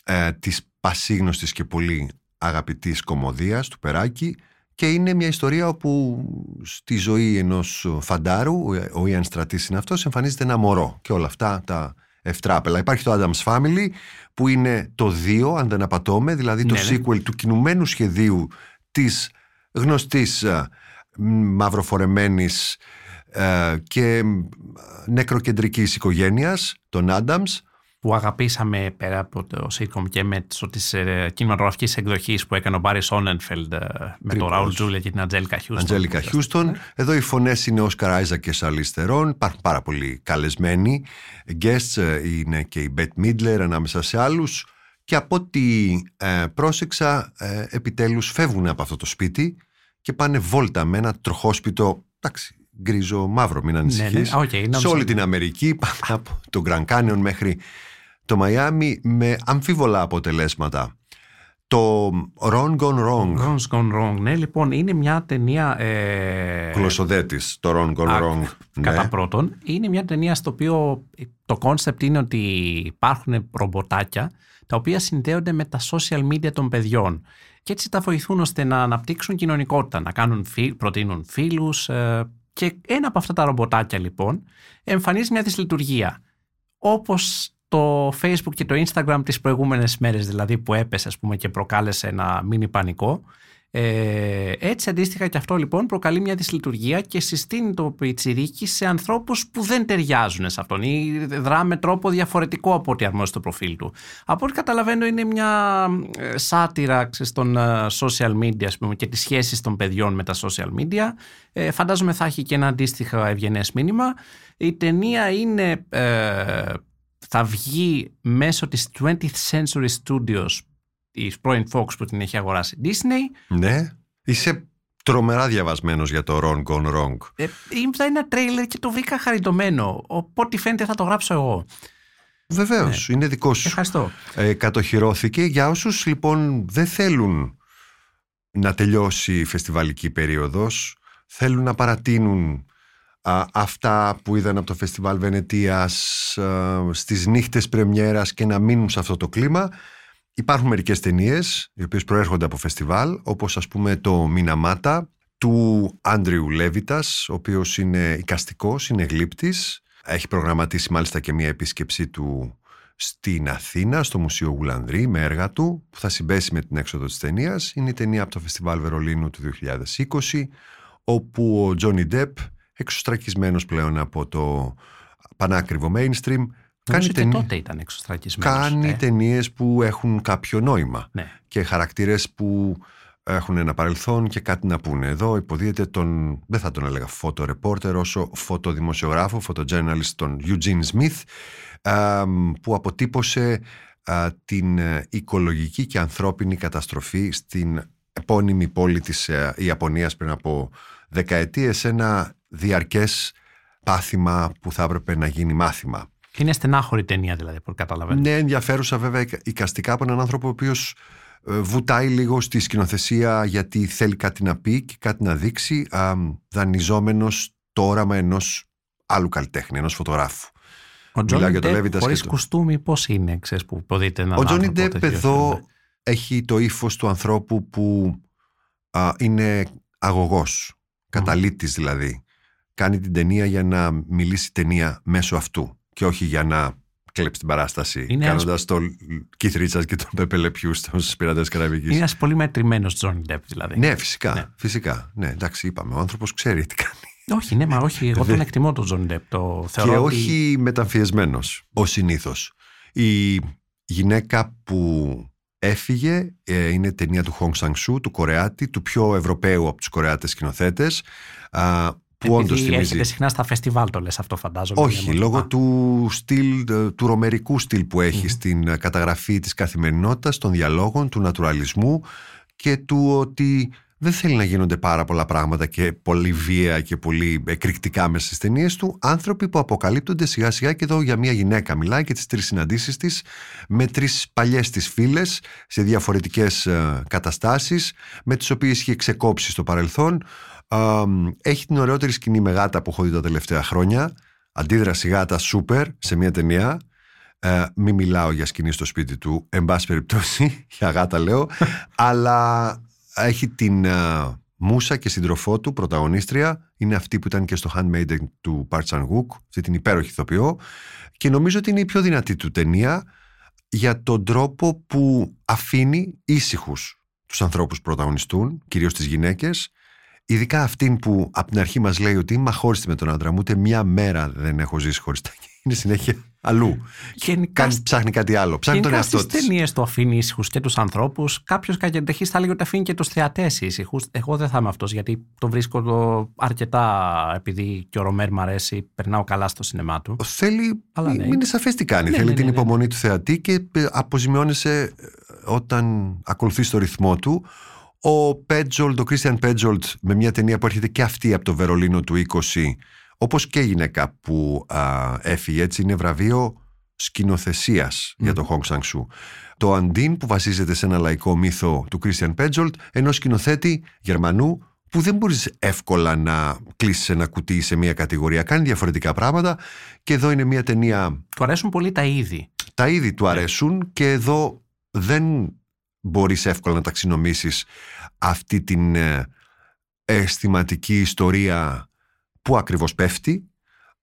ε, της πασίγνωστης και πολύ αγαπητής κομμωδίας του Περάκη και είναι μια ιστορία όπου στη ζωή ενός φαντάρου, ο- ο Ιαν Στρατής είναι αυτός, εμφανίζεται ένα μωρό και όλα αυτά τα ευτράπελα. Υπάρχει το Addams Family που είναι το 2, αν δεν απατώμαι, δηλαδή το Ναι, ναι. sequel του κινουμένου σχεδίου της γνωστής ε, μ, μαυροφορεμένης ε, και μ, νεκροκεντρικής οικογένειας, των Addams, που αγαπήσαμε πέρα από το sitcom και με της ε, κινηματογραφικής εκδοχής που έκανε ο Μπάρι Σόνενφελντ ε, με τον Ακριβώς. Ραούλ Τζούλια και την Αντζέλικα Χιούστον. Αντζέλικα Χιούστον. Εδώ οι φωνές είναι ο Όσκαρ Άιζακ, η Σαρλίζ Θερόν. Υπάρχουν πάρα πολλοί καλεσμένοι. Guests ε, είναι και η Μπετ Μίτλερ ανάμεσα σε άλλους. Και από ό,τι ε, πρόσεξα, ε, επιτέλους φεύγουν από αυτό το σπίτι και πάνε βόλτα με ένα τροχόσπιτο, εντάξει, γκρίζο μαύρο, μην ανησυχείς, ναι. Οκ, νόμιζα- σε όλη την Αμερική, πάνε από το Grand Canyon μέχρι το Μαϊάμι με αμφίβολα αποτελέσματα. Το Ron Gone Wrong, Ron's Gone Wrong. Ναι, λοιπόν, είναι μια ταινία. Ε, γλωσσοδέτης, το Ron Gone Α, Wrong. Κατά ναι. πρώτον, είναι μια ταινία στο οποίο το κόνσεπτ είναι ότι υπάρχουν ρομποτάκια τα οποία συνδέονται με τα social media των παιδιών. Και έτσι τα βοηθούν ώστε να αναπτύξουν κοινωνικότητα, να κάνουν φι- προτείνουν φίλους ε, και ένα από αυτά τα ρομποτάκια λοιπόν εμφανίζει μια δυσλειτουργία. Όπως το Facebook και το Instagram τις προηγούμενες μέρες δηλαδή που έπεσε ας πούμε και προκάλεσε ένα μίνι πανικό ε, έτσι αντίστοιχα και αυτό λοιπόν προκαλεί μια δυσλειτουργία και συστήνει το πιτσιρίκι σε ανθρώπους που δεν ταιριάζουν σε αυτόν ή δρά με τρόπο διαφορετικό από ό,τι αρμόζει στο προφίλ του. Από ό,τι καταλαβαίνω είναι μια ε, σάτυρα ξέρεις, των ε, social media ας πούμε, και τις σχέσεις των παιδιών με τα social media. Ε, φαντάζομαι θα έχει και ένα αντίστοιχο ευγενές μήνυμα. Η ταινία είναι, ε, θα βγει μέσω της 20th Century Studios της πρώην Fox που την έχει αγοράσει Disney. Ναι. Είσαι τρομερά διαβασμένος για το Wrong Gone Wrong. Ε, είδα ένα τρέιλερ και το βρήκα χαριτωμένο. Οπότε φαίνεται θα το γράψω εγώ. Βεβαίως, Ναι. είναι δικός σου. Ευχαριστώ. Ε, κατοχυρώθηκε για όσους λοιπόν δεν θέλουν να τελειώσει η φεστιβαλική περίοδος, θέλουν να παρατείνουν α, αυτά που είδαν από το φεστιβάλ Βενετίας α, στις νύχτες πρεμιέρας και να μείνουν σε αυτό το κλίμα. Υπάρχουν μερικές ταινίες, οι οποίες προέρχονται από φεστιβάλ, όπως ας πούμε το Μιναμάτα του Άντριου Λέβιτας, ο οποίος είναι οικαστικός, είναι γλύπτης. Έχει προγραμματίσει μάλιστα και μια επίσκεψή του στην Αθήνα, στο Μουσείο Γουλανδρή, με έργα του, που θα συμπέσει με την έξοδο της ταινίας. Είναι η ταινία από το Φεστιβάλ Βερολίνου του 2020, όπου ο Τζόνι Ντεπ, εξωστρακισμένος πλέον από το πανάκριβο mainstream, Νομίζω και ταινί- τότε ήταν εξωστρακισμένος. κάνει ε. ταινίες που έχουν κάποιο νόημα Ναι. και χαρακτήρες που έχουν ένα παρελθόν και κάτι να πούνε. Εδώ υποδίεται τον, δεν θα τον έλεγα φωτορεπόρτερ, όσο φωτοδημοσιογράφο, φωτοjournalist, τον Eugene Smith, α, που αποτύπωσε α, την ε, οικολογική και ανθρώπινη καταστροφή στην επώνυμη πόλη της ε, Ιαπωνίας πριν από δεκαετίες, ένα διαρκές πάθημα που θα έπρεπε να γίνει μάθημα. Είναι στενάχωρη ταινία δηλαδή, που καταλαβαίνω. Ναι, ενδιαφέρουσα βέβαια εικ- εικαστικά από έναν άνθρωπο ο οποίος ε, βουτάει λίγο στη σκηνοθεσία γιατί θέλει κάτι να πει και κάτι να δείξει α, δανειζόμενος το όραμα ενός άλλου καλλιτέχνη, ενός φωτογράφου. Ο Μιλάω Τζόνι για το Ντεπ Λέβιτας χωρίς και το- κουστούμι πώς είναι, ξέρεις, που υποδείται έναν Ο Τζόνι άνθρωπο Ντεπ τέτοιο, εδώ ναι. έχει το ύφος του ανθρώπου που α, είναι αγωγός, καταλήτης δηλαδή. Κάνει την ταινία για να μιλήσει ταινία μέσω αυτού και όχι για να κλέψει την παράσταση Είναι κάνοντας το Keith Richards και τον Πέπε Λεπιού στους πειρατές Καραβικής. Είναι ένας πολύ μετρημένος Τζόνι Ντεπ δηλαδή. Ναι, φυσικά. Ναι. Φυσικά. Ναι, εντάξει, είπαμε. Ο άνθρωπος ξέρει τι κάνει. Όχι, ναι, μα όχι. Εγώ τον εκτιμώ τον Τζον Ντεπ. Το θεωρώ και ότι- όχι μεταμφιεσμένος, ως συνήθως. Η γυναίκα που έφυγε ε, είναι ταινία του Hong Sang-soo, του Κορεάτη, του πιο Ευρωπαίου από τους Κορεάτες σκηνοθέτες, α, που όντως Επειδή θυμίζει... έρχεται συχνά στα φεστιβάλ το λες αυτό φαντάζομαι. Όχι, Είναι λόγω μόνο- του στυλ, ε, του ρομερικού στυλ που έχει στην ε, καταγραφή της καθημερινότητας, των διαλόγων, του νατουραλισμού και του ότι δεν θέλει να γίνονται πάρα πολλά πράγματα και πολύ βία και πολύ εκρηκτικά μέσα στις ταινίες του. Άνθρωποι που αποκαλύπτονται σιγά σιγά και εδώ για μια γυναίκα μιλάει και τις τρεις συναντήσεις της με τρεις παλιές της φίλες σε διαφορετικές ε, καταστάσεις με τις οποίες είχε ξεκόψει στο παρελθόν. Α, έχει την ωραιότερη σκηνή με γάτα που έχω δει τα τελευταία χρόνια. Αντίδραση γάτα σούπερ σε μια ταινία. Ε, μη μιλάω για σκηνή στο σπίτι του, εν πάση περιπτώσει, για γάτα λέω, αλλά έχει την ε, Μούσα και συντροφό του, πρωταγωνίστρια, είναι αυτή που ήταν και στο Handmaiden του Park Chan Wook, αυτή την υπέροχη ηθοποιό, και νομίζω ότι είναι η πιο δυνατή του ταινία για τον τρόπο που αφήνει ήσυχους τους ανθρώπους που πρωταγωνιστούν, κυρίως τις γυναίκες, Ειδικά αυτήν που από την αρχή μας λέει ότι είμαι αχώριστη με τον άντρα μου, ούτε μια μέρα δεν έχω ζήσει χωριστά. Και Είναι συνέχεια αλλού. Γενικά Κάνει, ψάχνει κάτι άλλο. Ψάχνει τον Γενικά εαυτό στις της. ταινίες του αφήνει ήσυχους και τους ανθρώπους. Κάποιος κακεντεχή θα λέγει ότι αφήνει και τους θεατές ήσυχους. Εγώ δεν θα είμαι αυτός γιατί το βρίσκω το αρκετά επειδή και ο Ρομέρ μ' αρέσει, περνάω καλά στο σινεμά του. Θέλει. Αλλά ναι. Είναι σαφέ τι κάνει. Ναι, Θέλει ναι, την ναι, ναι. υπομονή του θεατή και ε, αποζημιώνεσαι ε, όταν ακολουθείς το ρυθμό του. Ο Πέτζολτ, ο Κρίστιαν Πέτζολτ, με μια ταινία που έρχεται και αυτή από το Βερολίνο του 20, όπως και η γυναίκα που α, έφυγε, έτσι είναι βραβείο σκηνοθεσίας για τον Hong Sang-soo. Το Αντίν που βασίζεται σε ένα λαϊκό μύθο του Κρίστιαν Πέτζολτ, ενός σκηνοθέτη Γερμανού που δεν μπορείς εύκολα να κλείσεις ένα κουτί σε μια κατηγορία. Κάνει διαφορετικά πράγματα και εδώ είναι μια ταινία Του αρέσουν πολύ τα είδη. τα είδη του αρέσουν και εδώ δεν μπορείς εύκολα να ταξινομήσεις αυτή την ε, αισθηματική ιστορία που ακριβώς πέφτει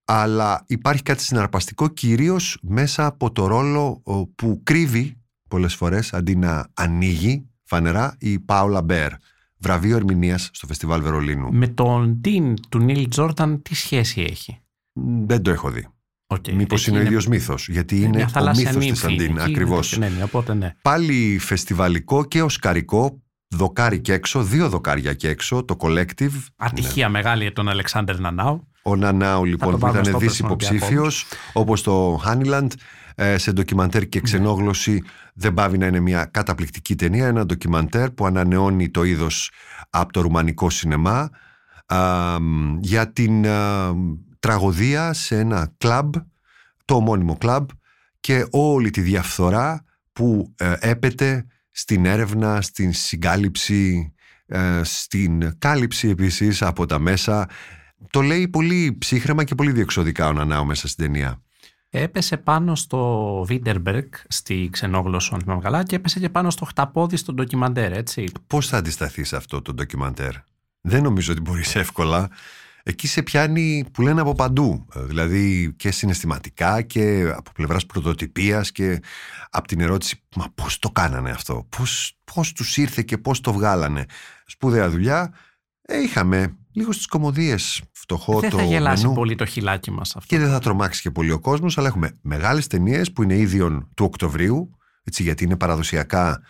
αλλά υπάρχει κάτι συναρπαστικό κυρίως μέσα από το ρόλο ο, που κρύβει πολλές φορές αντί να ανοίγει φανερά η Πάολα Μπέρ βραβείο ερμηνείας στο Φεστιβάλ Βερολίνου Με τον Ντίν του Νίλ Τζόρταν τι σχέση έχει; δεν το έχω δει Okay. μήπως είναι ο ίδιος μύθος γιατί είναι μια ο θαλάσσια μύθος της νύμφη Αντίν εκεί, ακριβώς Ναι, ναι, οπότε ναι. πάλι φεστιβαλικό και οσκαρικό δοκάρι και έξω, δύο δοκάρια και έξω, το Collective. Ατυχία μεγάλη για τον Αλεξάνδρ Νανάου. Ο Νανάου λοιπόν το που βάλουμε ήταν στο δις Operation υποψήφιος, όπως το Honeyland, ε, σε ντοκιμαντέρ και ξενόγλωση δεν πάβει να είναι μια καταπληκτική ταινία, ένα ντοκιμαντέρ που ανανεώνει το είδος από το ρουμανικό σινεμά α, για την α, τραγωδία σε ένα κλαμπ, το ομώνυμο κλαμπ και όλη τη διαφθορά που ε, έπεται στην έρευνα, στην συγκάλυψη, ε, στην κάλυψη επίσης από τα μέσα. Το λέει πολύ ψύχρεμα και πολύ διεξοδικά ο Νανάου μέσα στην ταινία. Έπεσε πάνω στο Βίντερμπεργκ στη ξενόγλωση, αν θυμάμαι καλά, και έπεσε και πάνω στο χταπόδι στο ντοκιμαντέρ, έτσι. Πώς θα αντισταθείς σε αυτό το ντοκιμαντέρ; Δεν νομίζω ότι μπορείς εύκολα. Εκεί σε πιάνει που λένε από παντού. Ε, Δηλαδή και συναισθηματικά και από πλευράς πρωτοτυπίας και από την ερώτηση «Μα πώς το κάνανε αυτό, πώς, πώς τους ήρθε και πώς το βγάλανε». Σπουδαία δουλειά. Ε, είχαμε λίγο στις κομμωδίες φτωχό Δεν το θα γελάσει μενού. πολύ το χιλάκι μας αυτό. Και δεν θα τρομάξει και πολύ ο κόσμος, αλλά έχουμε μεγάλες ταινίες που είναι ίδιον του Οκτωβρίου, έτσι, γιατί είναι παραδοσιακά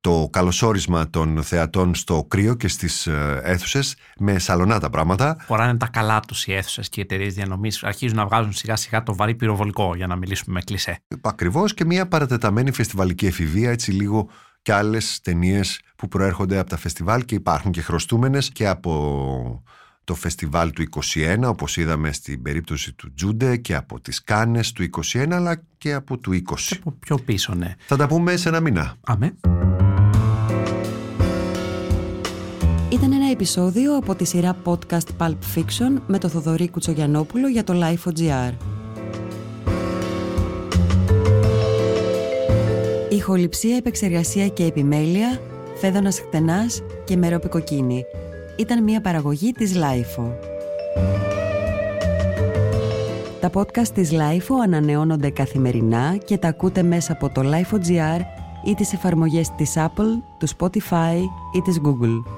το καλωσόρισμα των θεατών στο κρύο και στις ε, αίθουσες με σαλονά τα πράγματα. Χωράνε τα καλά τους οι αίθουσες και οι εταιρείες διανομής. Αρχίζουν να βγάζουν σιγά σιγά το βαρύ πυροβολικό για να μιλήσουμε με κλισέ. Ακριβώς και μια παρατεταμένη φεστιβαλική εφηβεία, έτσι λίγο και άλλες ταινίες που προέρχονται από τα φεστιβάλ και υπάρχουν και χρωστούμενες και από το φεστιβάλ του 21 όπως είδαμε στην περίπτωση του Τζούντε και από τις Κάνες του 21 αλλά και από του 20. Και από πιο πίσω, ναι. Θα τα πούμε σε ένα μήνα. Αμέ. Ήταν ένα επεισόδιο από τη σειρά podcast Pulp Fiction με το Θοδωρή Κουτσογιανόπουλο για το Life.gr. Ηχοληψία, επεξεργασία και επιμέλεια, φέδωνας χτενάς και μερόπικοκίνη. Ήταν μια παραγωγή της Lifeo. Τα podcast της Lifeo ανανεώνονται καθημερινά και τα ακούτε μέσα από το Lifeo.gr ή τις εφαρμογές της Apple, του Spotify ή της Google.